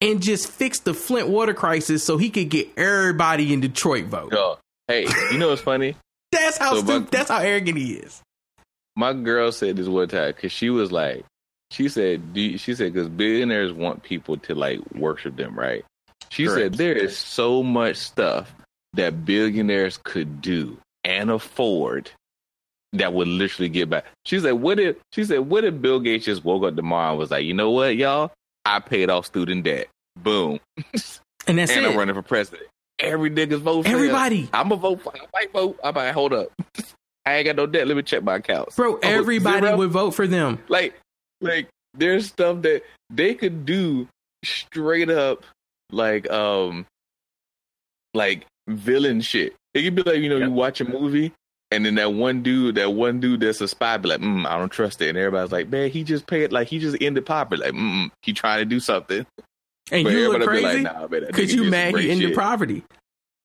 and just fix the Flint water crisis so he could get everybody in Detroit vote. Yo, hey, you know what's funny? That's how So, stupid. that's how arrogant he is. my girl said this one time because she was like, she said, do you, she said because billionaires want people to like worship them, right? She said there is so much stuff that billionaires could do and afford that would literally get back. She said, what if she said, what if Bill Gates just woke up tomorrow and was like, you know what, y'all, I paid off student debt, boom, And that's and it. I'm running for president. Every nigga's vote for. Everybody. I'm a vote for. I might vote. I might hold up. I ain't got no debt. Let me check my accounts. Bro, everybody zero? would vote for them. like like there's stuff that they could do straight up like um like villain shit. It could be like you know you watch a movie and then that one dude, that one dude that's a spy, be like, mm, I don't trust it, and everybody's like, man, he just paid like he just ended poverty, like, mm, he trying to do something. And But you look crazy like, nah, because you mad he ended shit. poverty.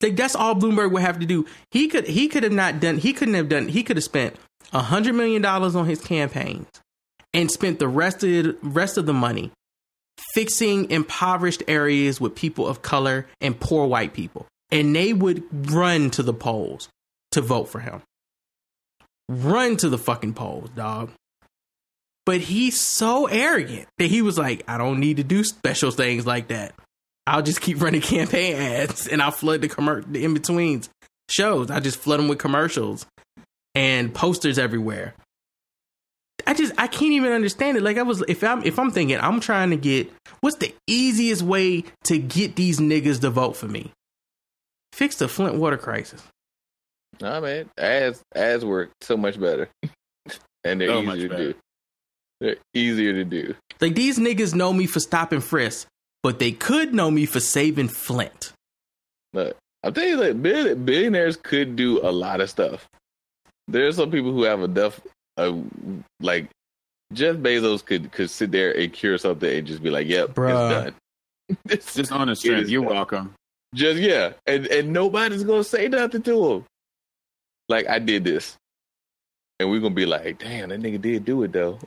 Like that's all Bloomberg would have to do. He could he could have not done. He couldn't have done. He could have spent a hundred million dollars on his campaigns and spent the rest of the rest of the money fixing impoverished areas with people of color and poor white people, and they would run to the polls to vote for him. Run to the fucking polls, dog. But he's so arrogant that he was like, I don't need to do special things like that. I'll just keep running campaign ads and I'll flood the commer- the in betweens shows. I just flood them with commercials and posters everywhere. I just I can't even understand it. Like I was if I'm if I'm thinking I'm trying to get what's the easiest way to get these niggas to vote for me? Fix the Flint water crisis. Nah, man, ads ads work so much better, and they're So easier to do. They're easier to do. Like these niggas know me for stopping frisk, but they could know me for saving Flint. Look, I'm telling you, like bill- billionaires could do a lot of stuff. There's some people who have enough, uh, like Jeff Bezos could could sit there and cure something and just be like, "Yep, Bruh. it's done." It's Just on a It strength. You're done. welcome. Just yeah, and and nobody's gonna say nothing to him. Like I did this, and we're gonna be like, "Damn, that nigga did do it though."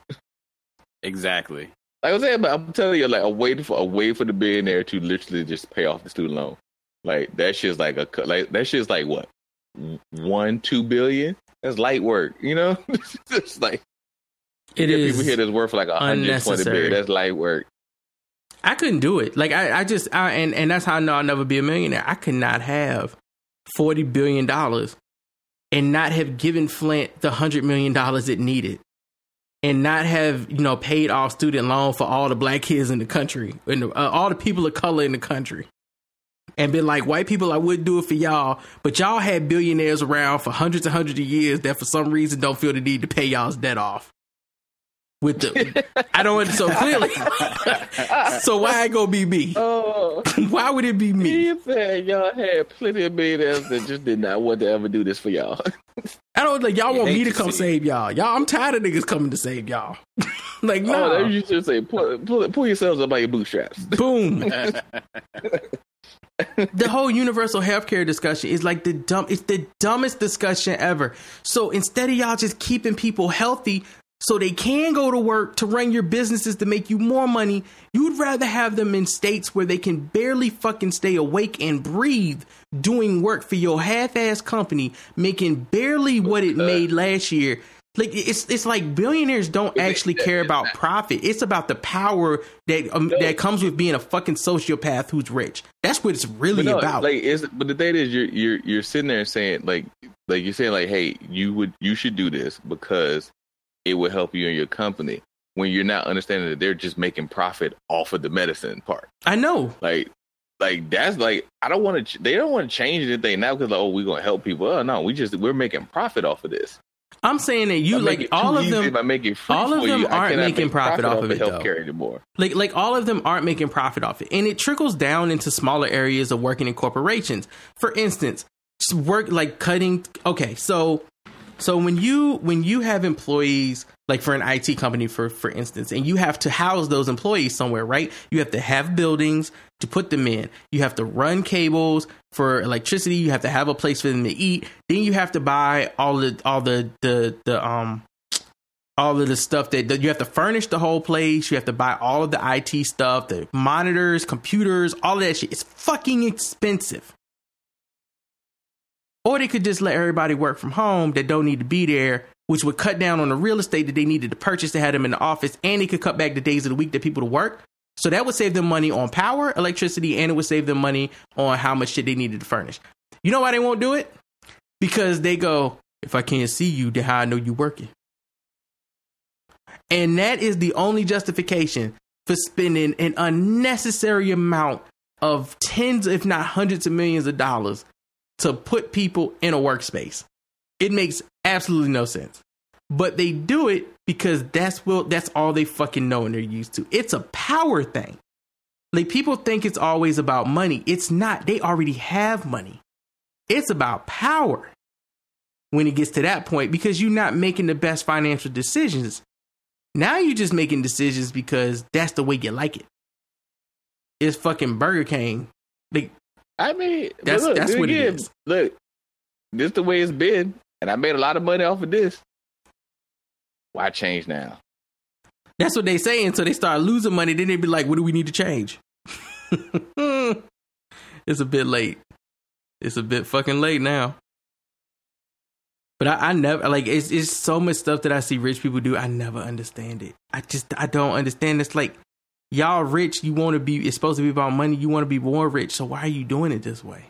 Exactly. Like I was saying, but I'm telling you, like a way for a way for the billionaire to literally just pay off the student loan. Like that shit's like a like that shit's like what one two billion. That's light work, you know. it's like It you get is people here that's worth like a hundred twenty unnecessary. billion. That's light work. I couldn't do it. Like I, I just I, and and that's how I know I'll never be a millionaire. I could not have forty billion dollars and not have given Flint the hundred million dollars it needed, and not have you know paid off student loan for all the black kids in the country and uh, all the people of color in the country, and been like white people, I would do it for y'all, but y'all had billionaires around for hundreds and hundreds of years that for some reason don't feel the need to pay y'all's debt off. With the, I don't so clearly. so why it gonna be me? Oh, Why would it be me? you said y'all had plenty of billionaires that just did not want to ever do this for y'all. I don't like y'all want me to to come see save y'all. Y'all, I'm tired of niggas coming to save y'all. like No, no, oh, you should say pull, pull, pull yourselves up by your bootstraps. boom. the whole universal healthcare discussion is like the dumb. It's the dumbest discussion ever. So instead of y'all just keeping people healthy. So they can go to work to run your businesses to make you more money. You'd rather have them in states where they can barely fucking stay awake and breathe doing work for your half-ass company, making barely what it made last year. Like it's it's like billionaires don't actually care about profit. It's about the power that um, that comes with being a fucking sociopath who's rich. That's what it's really no, about. Like, it's, but the thing is, you're you're you're sitting there saying like like you're saying like, hey, you would you should do this because it will help you in your company. When you're not understanding that they're just making profit off of the medicine part. I know. Like like that's like I don't want to. They don't want to change anything now because like, oh, we're gonna help people. Oh no, we just we're making profit off of this. I'm saying that you like all of them. making it free all of them aren't making make profit off of it though. anymore. Like like all of them aren't making profit off it, and it trickles down into smaller areas of working in corporations. For instance, just work like cutting. Okay, so so when you when you have employees like for an IT company for for instance, and you have to house those employees somewhere, right? You have to have buildings to put them in. You have to run cables for electricity. You have to have a place for them to eat. Then you have to buy all the all the the the um all of the stuff that, that you have to furnish the whole place. You have to buy all of the IT stuff, the monitors, computers, all of that shit. It's fucking expensive. Or they could just let everybody work from home that don't need to be there, which would cut down on the real estate that they needed to purchase to have them in the office, and they could cut back the days of the week that people to work. So that would save them money on power, electricity, and it would save them money on how much shit they needed to furnish. You know why they won't do it? Because they go, if I can't see you, then how I know you working? And that is the only justification for spending an unnecessary amount of tens, if not hundreds of millions of dollars to put people in a workspace. It makes absolutely no sense. But they do it because that's what that's all they fucking know and they're used to. It's a power thing. Like people think it's always about money. It's not. They already have money. It's about power when it gets to that point because you're not making the best financial decisions. Now you're just making decisions because that's the way you like it. It's fucking Burger King. Like I mean, That's- look, that's what again, is. Look, this the way it's been, and I made a lot of money off of this. Why change now? that's what they say until they start losing money. Then they be like, "What do we need to change?" it's a bit late. It's a bit fucking late now. But I, I never like it's it's so much stuff that I see rich people do. I never understand it. I just I don't understand. It's like y'all rich. You want to be. It's supposed to be about money. You want to be more rich. So why are you doing it this way?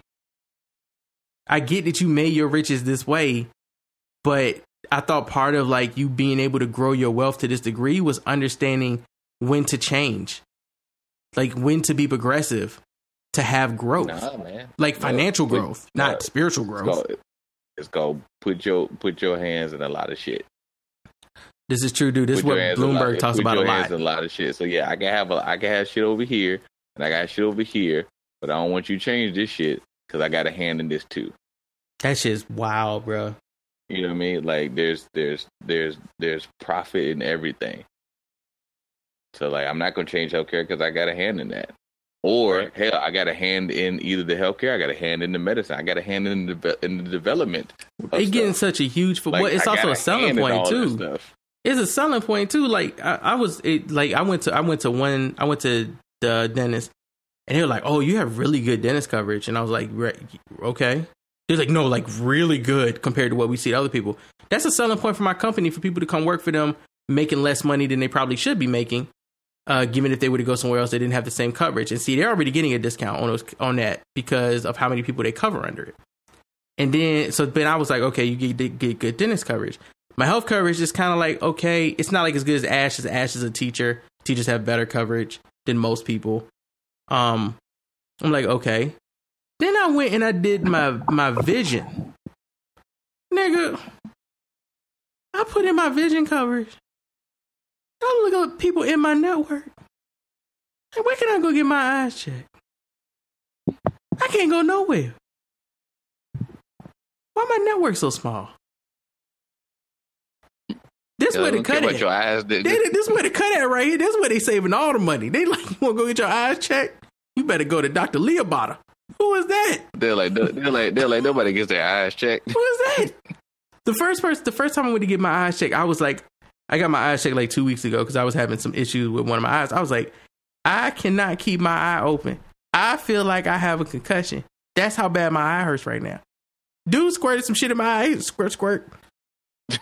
I get that you made your riches this way, but I thought part of like you being able to grow your wealth to this degree was understanding when to change, like when to be progressive, to have growth, Nah, man. like No, financial put- growth, not no, spiritual It's growth. go, it's go put your put your hands in a lot of shit. This is true, dude. This is what your hands in a lot- Bloomberg talks about a lot. a lot of shit. So yeah, I can have a I can have shit over here, and I got shit over here, but I don't want you to change this shit because I got a hand in this too. That shit's wild, bro. You know what I mean? Like there's there's there's there's profit in everything. So like I'm not gonna change healthcare because I got a hand in that. Or hell, I got a hand in either the healthcare, I got a hand in the medicine, I got a hand in the in the development. They getting such a huge for Like, it's I also a selling point too. It's a selling point too. Like I, I was it, like I went to I went to one I went to the dentist and they were like, "Oh, you have really good dentist coverage," and I was like, "Okay." They're like, "No, like really good compared to what we see at other people." That's a selling point for my company for people to come work for them, making less money than they probably should be making. Uh, given if they were to go somewhere else, they didn't have the same coverage, and see, they're already getting a discount on those on that because of how many people they cover under it. And then, so then I was like, okay, you get, get good dentist coverage. My health coverage is kind of like okay, it's not like as good as Ash. As Ash is a teacher. Teachers have better coverage than most people. Um, I'm like okay. Then I went and I did my my vision, nigga. I put in my vision coverage. I look at people in my network. Like, where can I go get my eyes checked? I can't go nowhere. Why my network so small? This Yeah, where the cut at. your eyes. They- They- this where the cut at right here. This where they saving all the money. They like, you want to go get your eyes checked? You better go to Dr. Leobata. Who is that? They're like they're like they're like nobody gets their eyes checked. Who is that? The first person, the first time I went to get my eyes checked, I was like, I got my eyes checked like two weeks ago because I was having some issues with one of my eyes. I was like, I cannot keep my eye open. I feel like I have a concussion. That's how bad my eye hurts right now. Dude squirted some shit in my eye. Squirt, squirt.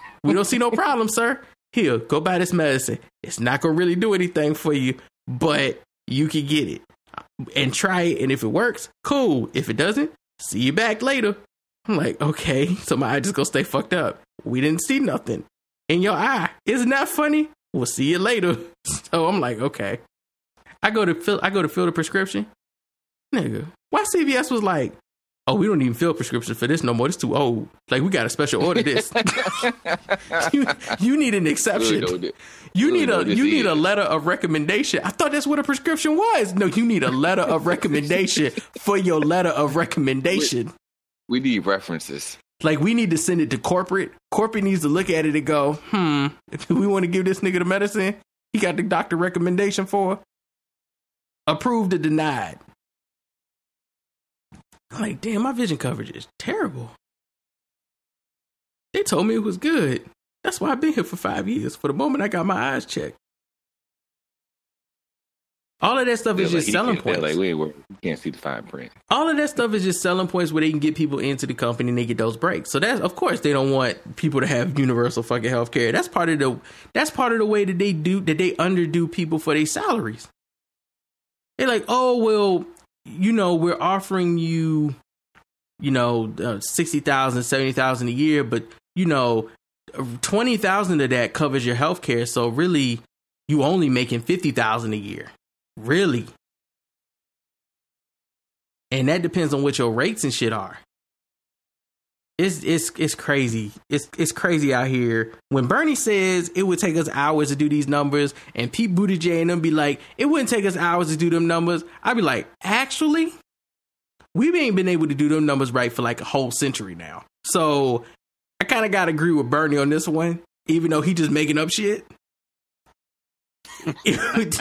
We don't see no problem, sir. Here, go buy this medicine. It's not gonna really do anything for you, but you can get it and try it. And if it works, cool. If it doesn't, see you back later. I'm like, okay, so my eye just gonna stay fucked up. We didn't see nothing in your eye. Isn't that funny? We'll see you later. So I'm like, okay. I go to fill. I go to fill the prescription. Nigga, why CVS was like, oh, we don't even fill prescriptions for this no more. It's too old. Like we got a special order this. you, you need an exception. Really You really need a you need a letter of recommendation. I thought that's what a prescription was. No, you need a letter of recommendation for your letter of recommendation. We need references. Like we need to send it to corporate. Corporate needs to look at it and go, hmm, if we want to give this nigga the medicine he got the doctor recommendation for, approved or denied. I'm like, damn, my vision coverage is terrible. They told me it was good. That's why I've been here for five years. For the moment I got my eyes checked. All of that stuff They're is like, just selling can't- points. Like we ain't work. You can't see the fine print. all of that stuff is just selling points where they can get people into the company and they get those breaks. So that's of course they don't want people to have universal fucking health care. That's part of the that's part of the way that they do that they underdo people for their salaries. They're like, oh well, you know, we're offering you, you know, uh, 60,000, 70,000 a year, but you know, 20,000 of that covers your health care. So really you only making 50,000 a year. Really? And that depends on what your rates and shit are. It's it's it's crazy. It's it's crazy out here. When Bernie says it would take us hours to do these numbers, and Pete Buttigieg and them be like, it wouldn't take us hours to do them numbers. I'd be like, actually, we ain't been able to do them numbers right for like a whole century now. So I kind of got to agree with Bernie on this one, even though he just making up shit. it, would,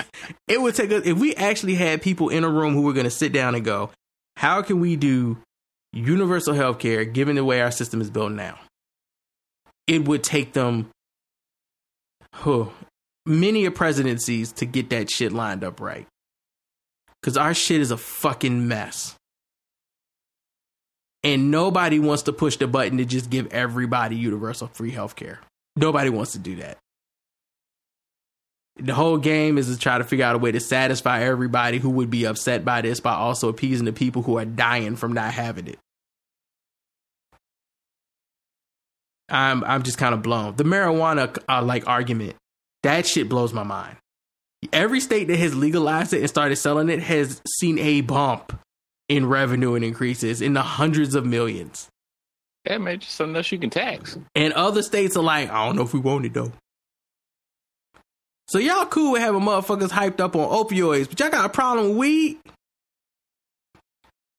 it would take us if we actually had people in a room who were to sit down and go, how can we do universal health care given the way our system is built now? It would take them huh, many a presidencies to get that shit lined up right. Because our shit is a fucking mess. And nobody wants to push the button to just give everybody universal free health care. Nobody wants to do that. The whole game is to try to figure out a way to satisfy everybody who would be upset by this by also appeasing the people who are dying from not having it. I'm I'm just kind of blown. The marijuana uh, like argument, that shit blows my mind. Every state that has legalized it and started selling it has seen a bump in revenue and increases in the hundreds of millions. Yeah, man, just something else you can tax. And other states are like, I don't know if we want it though. So y'all cool with having motherfuckers hyped up on opioids, but y'all got a problem with weed?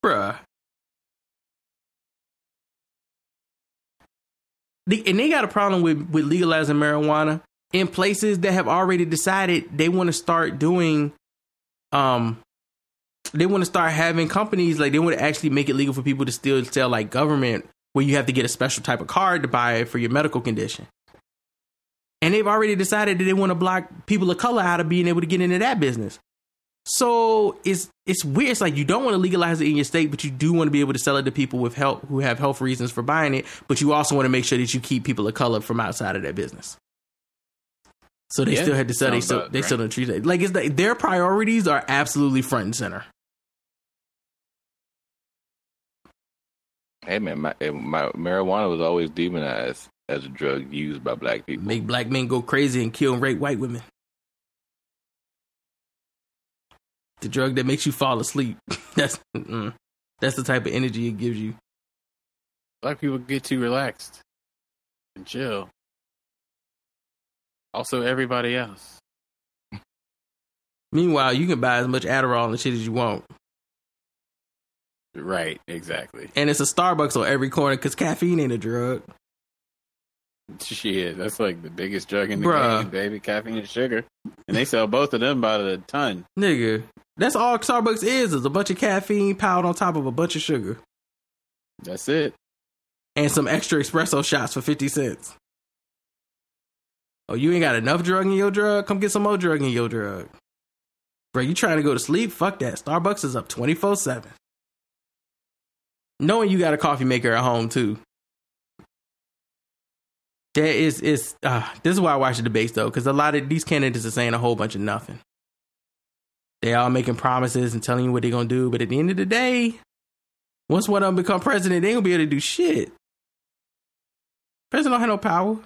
Bruh. The- and they got a problem with, with legalizing marijuana in places that have already decided they want to start doing um they want to start having companies like they want to actually make it legal for people to still sell like government where you have to get a special type of card to buy it for your medical condition. And they've already decided that they want to block people of color out of being able to get into that business. So it's it's weird. It's like you don't want to legalize it in your state, but you do want to be able to sell it to people with health who have health reasons for buying it. But you also want to make sure that you keep people of color from outside of that business. So they Yeah, still had to sell. They still about they still don't treat it like it's like their priorities are absolutely front and center. Hey man, my, eh, my marijuana was always demonized as a drug used by black people. Make black men go crazy and kill and rape white women. The drug that makes you fall asleep. That's mm, that's the type of energy it gives you. Black people get too relaxed and chill. Also, everybody else. Meanwhile, you can buy as much Adderall and shit as you want, Right, exactly. and it's a Starbucks on every corner because caffeine ain't a drug. Shit, that's like the biggest drug in the Bruh. game, baby. Caffeine and sugar. And they sell both of them by the ton. Nigga, that's all Starbucks is is a bunch of caffeine piled on top of a bunch of sugar That's it. and some extra espresso shots for fifty cents. Oh, you ain't got enough drug in your drug? Come get some more drug in your drug. Bro, you trying to go to sleep? Fuck that. Starbucks is up 24 7. Knowing you got a coffee maker at home too. That is, is uh, this is why I watch the debates though, because a lot of these candidates are saying a whole bunch of nothing. They all making promises and telling you what they're gonna do, but at the end of the day, once one of them become president, they ain't gonna be able to do shit. President don't have no power.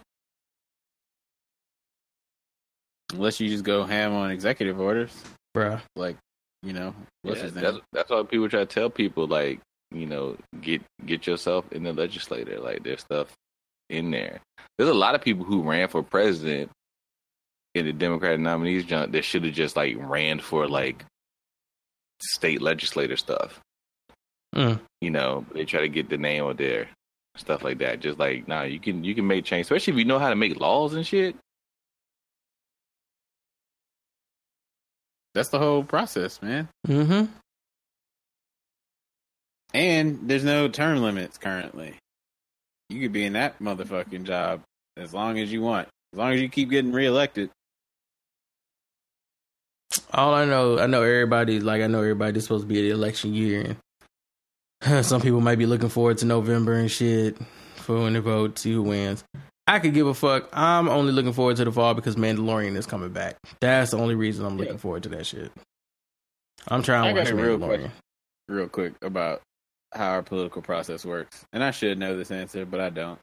Unless you just go ham on executive orders. Bruh. Like, you know, what's Yeah, his name? that's that's why people try to tell people like you know get get yourself in the legislature. Like there's stuff in there. There's a lot of people who ran for president in the Democratic nominees junk that should have just like ran for like state legislator stuff. Mm. You know, they try to get the name out there, stuff like that. Just like nah, you can you can make change, especially if you know how to make laws and shit. That's the whole process, man. Mm-hmm. And there's no term limits currently. You could be in that motherfucking job as long as you want. As long as you keep getting reelected. All I know, I know everybody. Like I know everybody's supposed to be at the election year, and some people might be looking forward to November and shit for when they vote, see who wins. I could give a fuck. I'm only looking forward to the fall because Mandalorian is coming back. That's the only reason I'm looking forward to that shit. I'm trying to watch a real Mandalorian. question, real quick about how our political process works, and I should know this answer, but I don't.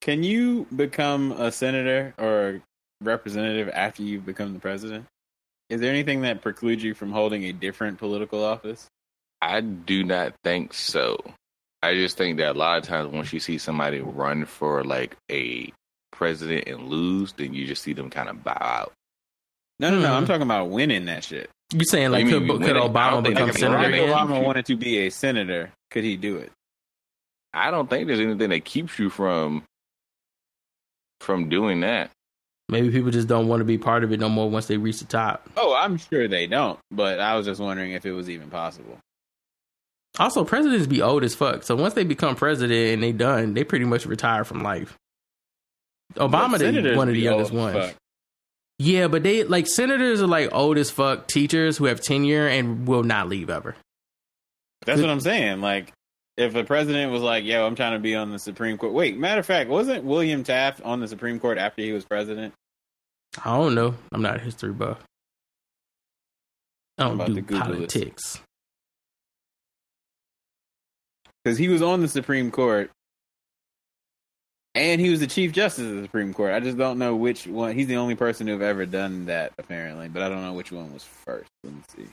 Can you become a senator or a representative after you've become the president? Is there anything that precludes you from holding a different political office? I do not think so. I just think that a lot of times once you see somebody run for like a president and lose, then you just see them kind of bow out. No, no, no. Hmm. I'm talking about winning that shit. You saying like You could, mean could Obama become senator If? Obama wanted to be a senator, could he do it? I don't think there's anything that keeps you from from doing that. Maybe people just don't want to be part of it no more once they reach the top. Oh, I'm sure they don't. But I was just wondering if it was even possible. Also, presidents be old as fuck. So once they become president and they done, they pretty much retire from life. Obama, they one of the youngest ones. fuck. Yeah, but they like senators are like old as fuck teachers who have tenure and will not leave ever. That's what I'm saying. Like, if a president was like, "Yo, I'm trying to be on the Supreme Court." Wait, matter of fact, wasn't William Taft on the Supreme Court after he was president? I don't know. I'm not a history buff. I don't do to Google this. politics. Because he was on the Supreme Court, and he was the Chief Justice of the Supreme Court. I just don't know which one. He's the only person who've ever done that, apparently, but I don't know which one was first. Let me see.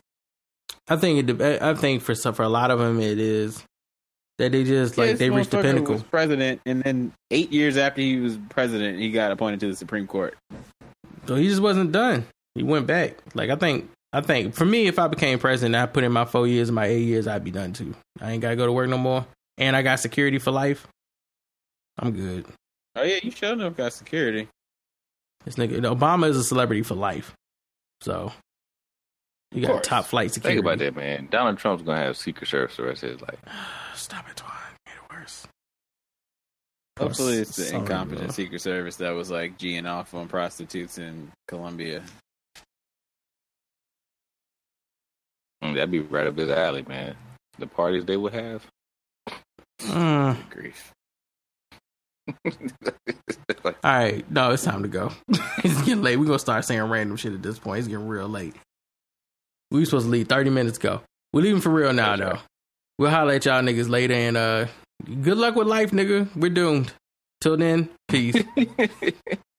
I think it. I think for some, for a lot of them, it is that they just like This they reached the pinnacle. Was president, and then eight years after he was president, he got appointed to the Supreme Court. So he just wasn't done. He went back. Like I think. I think for me, if I became president, I put in my four years, and my eight years, I'd be done too. I ain't gotta go to work no more, and I got security for life. I'm good. Oh yeah, you sure enough got security. This nigga Obama is a celebrity for life, so you got course. top flight security. Think about that, man. Donald Trump's gonna have Secret Service the rest of his life. Stop it, Twan. Made it worse. Hopefully, it's the Sorry, incompetent bro. Secret Service that was like geeing off on prostitutes in Colombia. Mm, That'd be right up his alley, man. The parties they would have. Mm. Grief. All right, no, it's time to go. it's getting late. We're gonna start saying random shit at this point. It's getting real late. We were supposed to leave 30 minutes ago. We're leaving for real now, though. We'll holler at y'all niggas later and uh good luck with life, nigga. We're doomed. Till then, peace.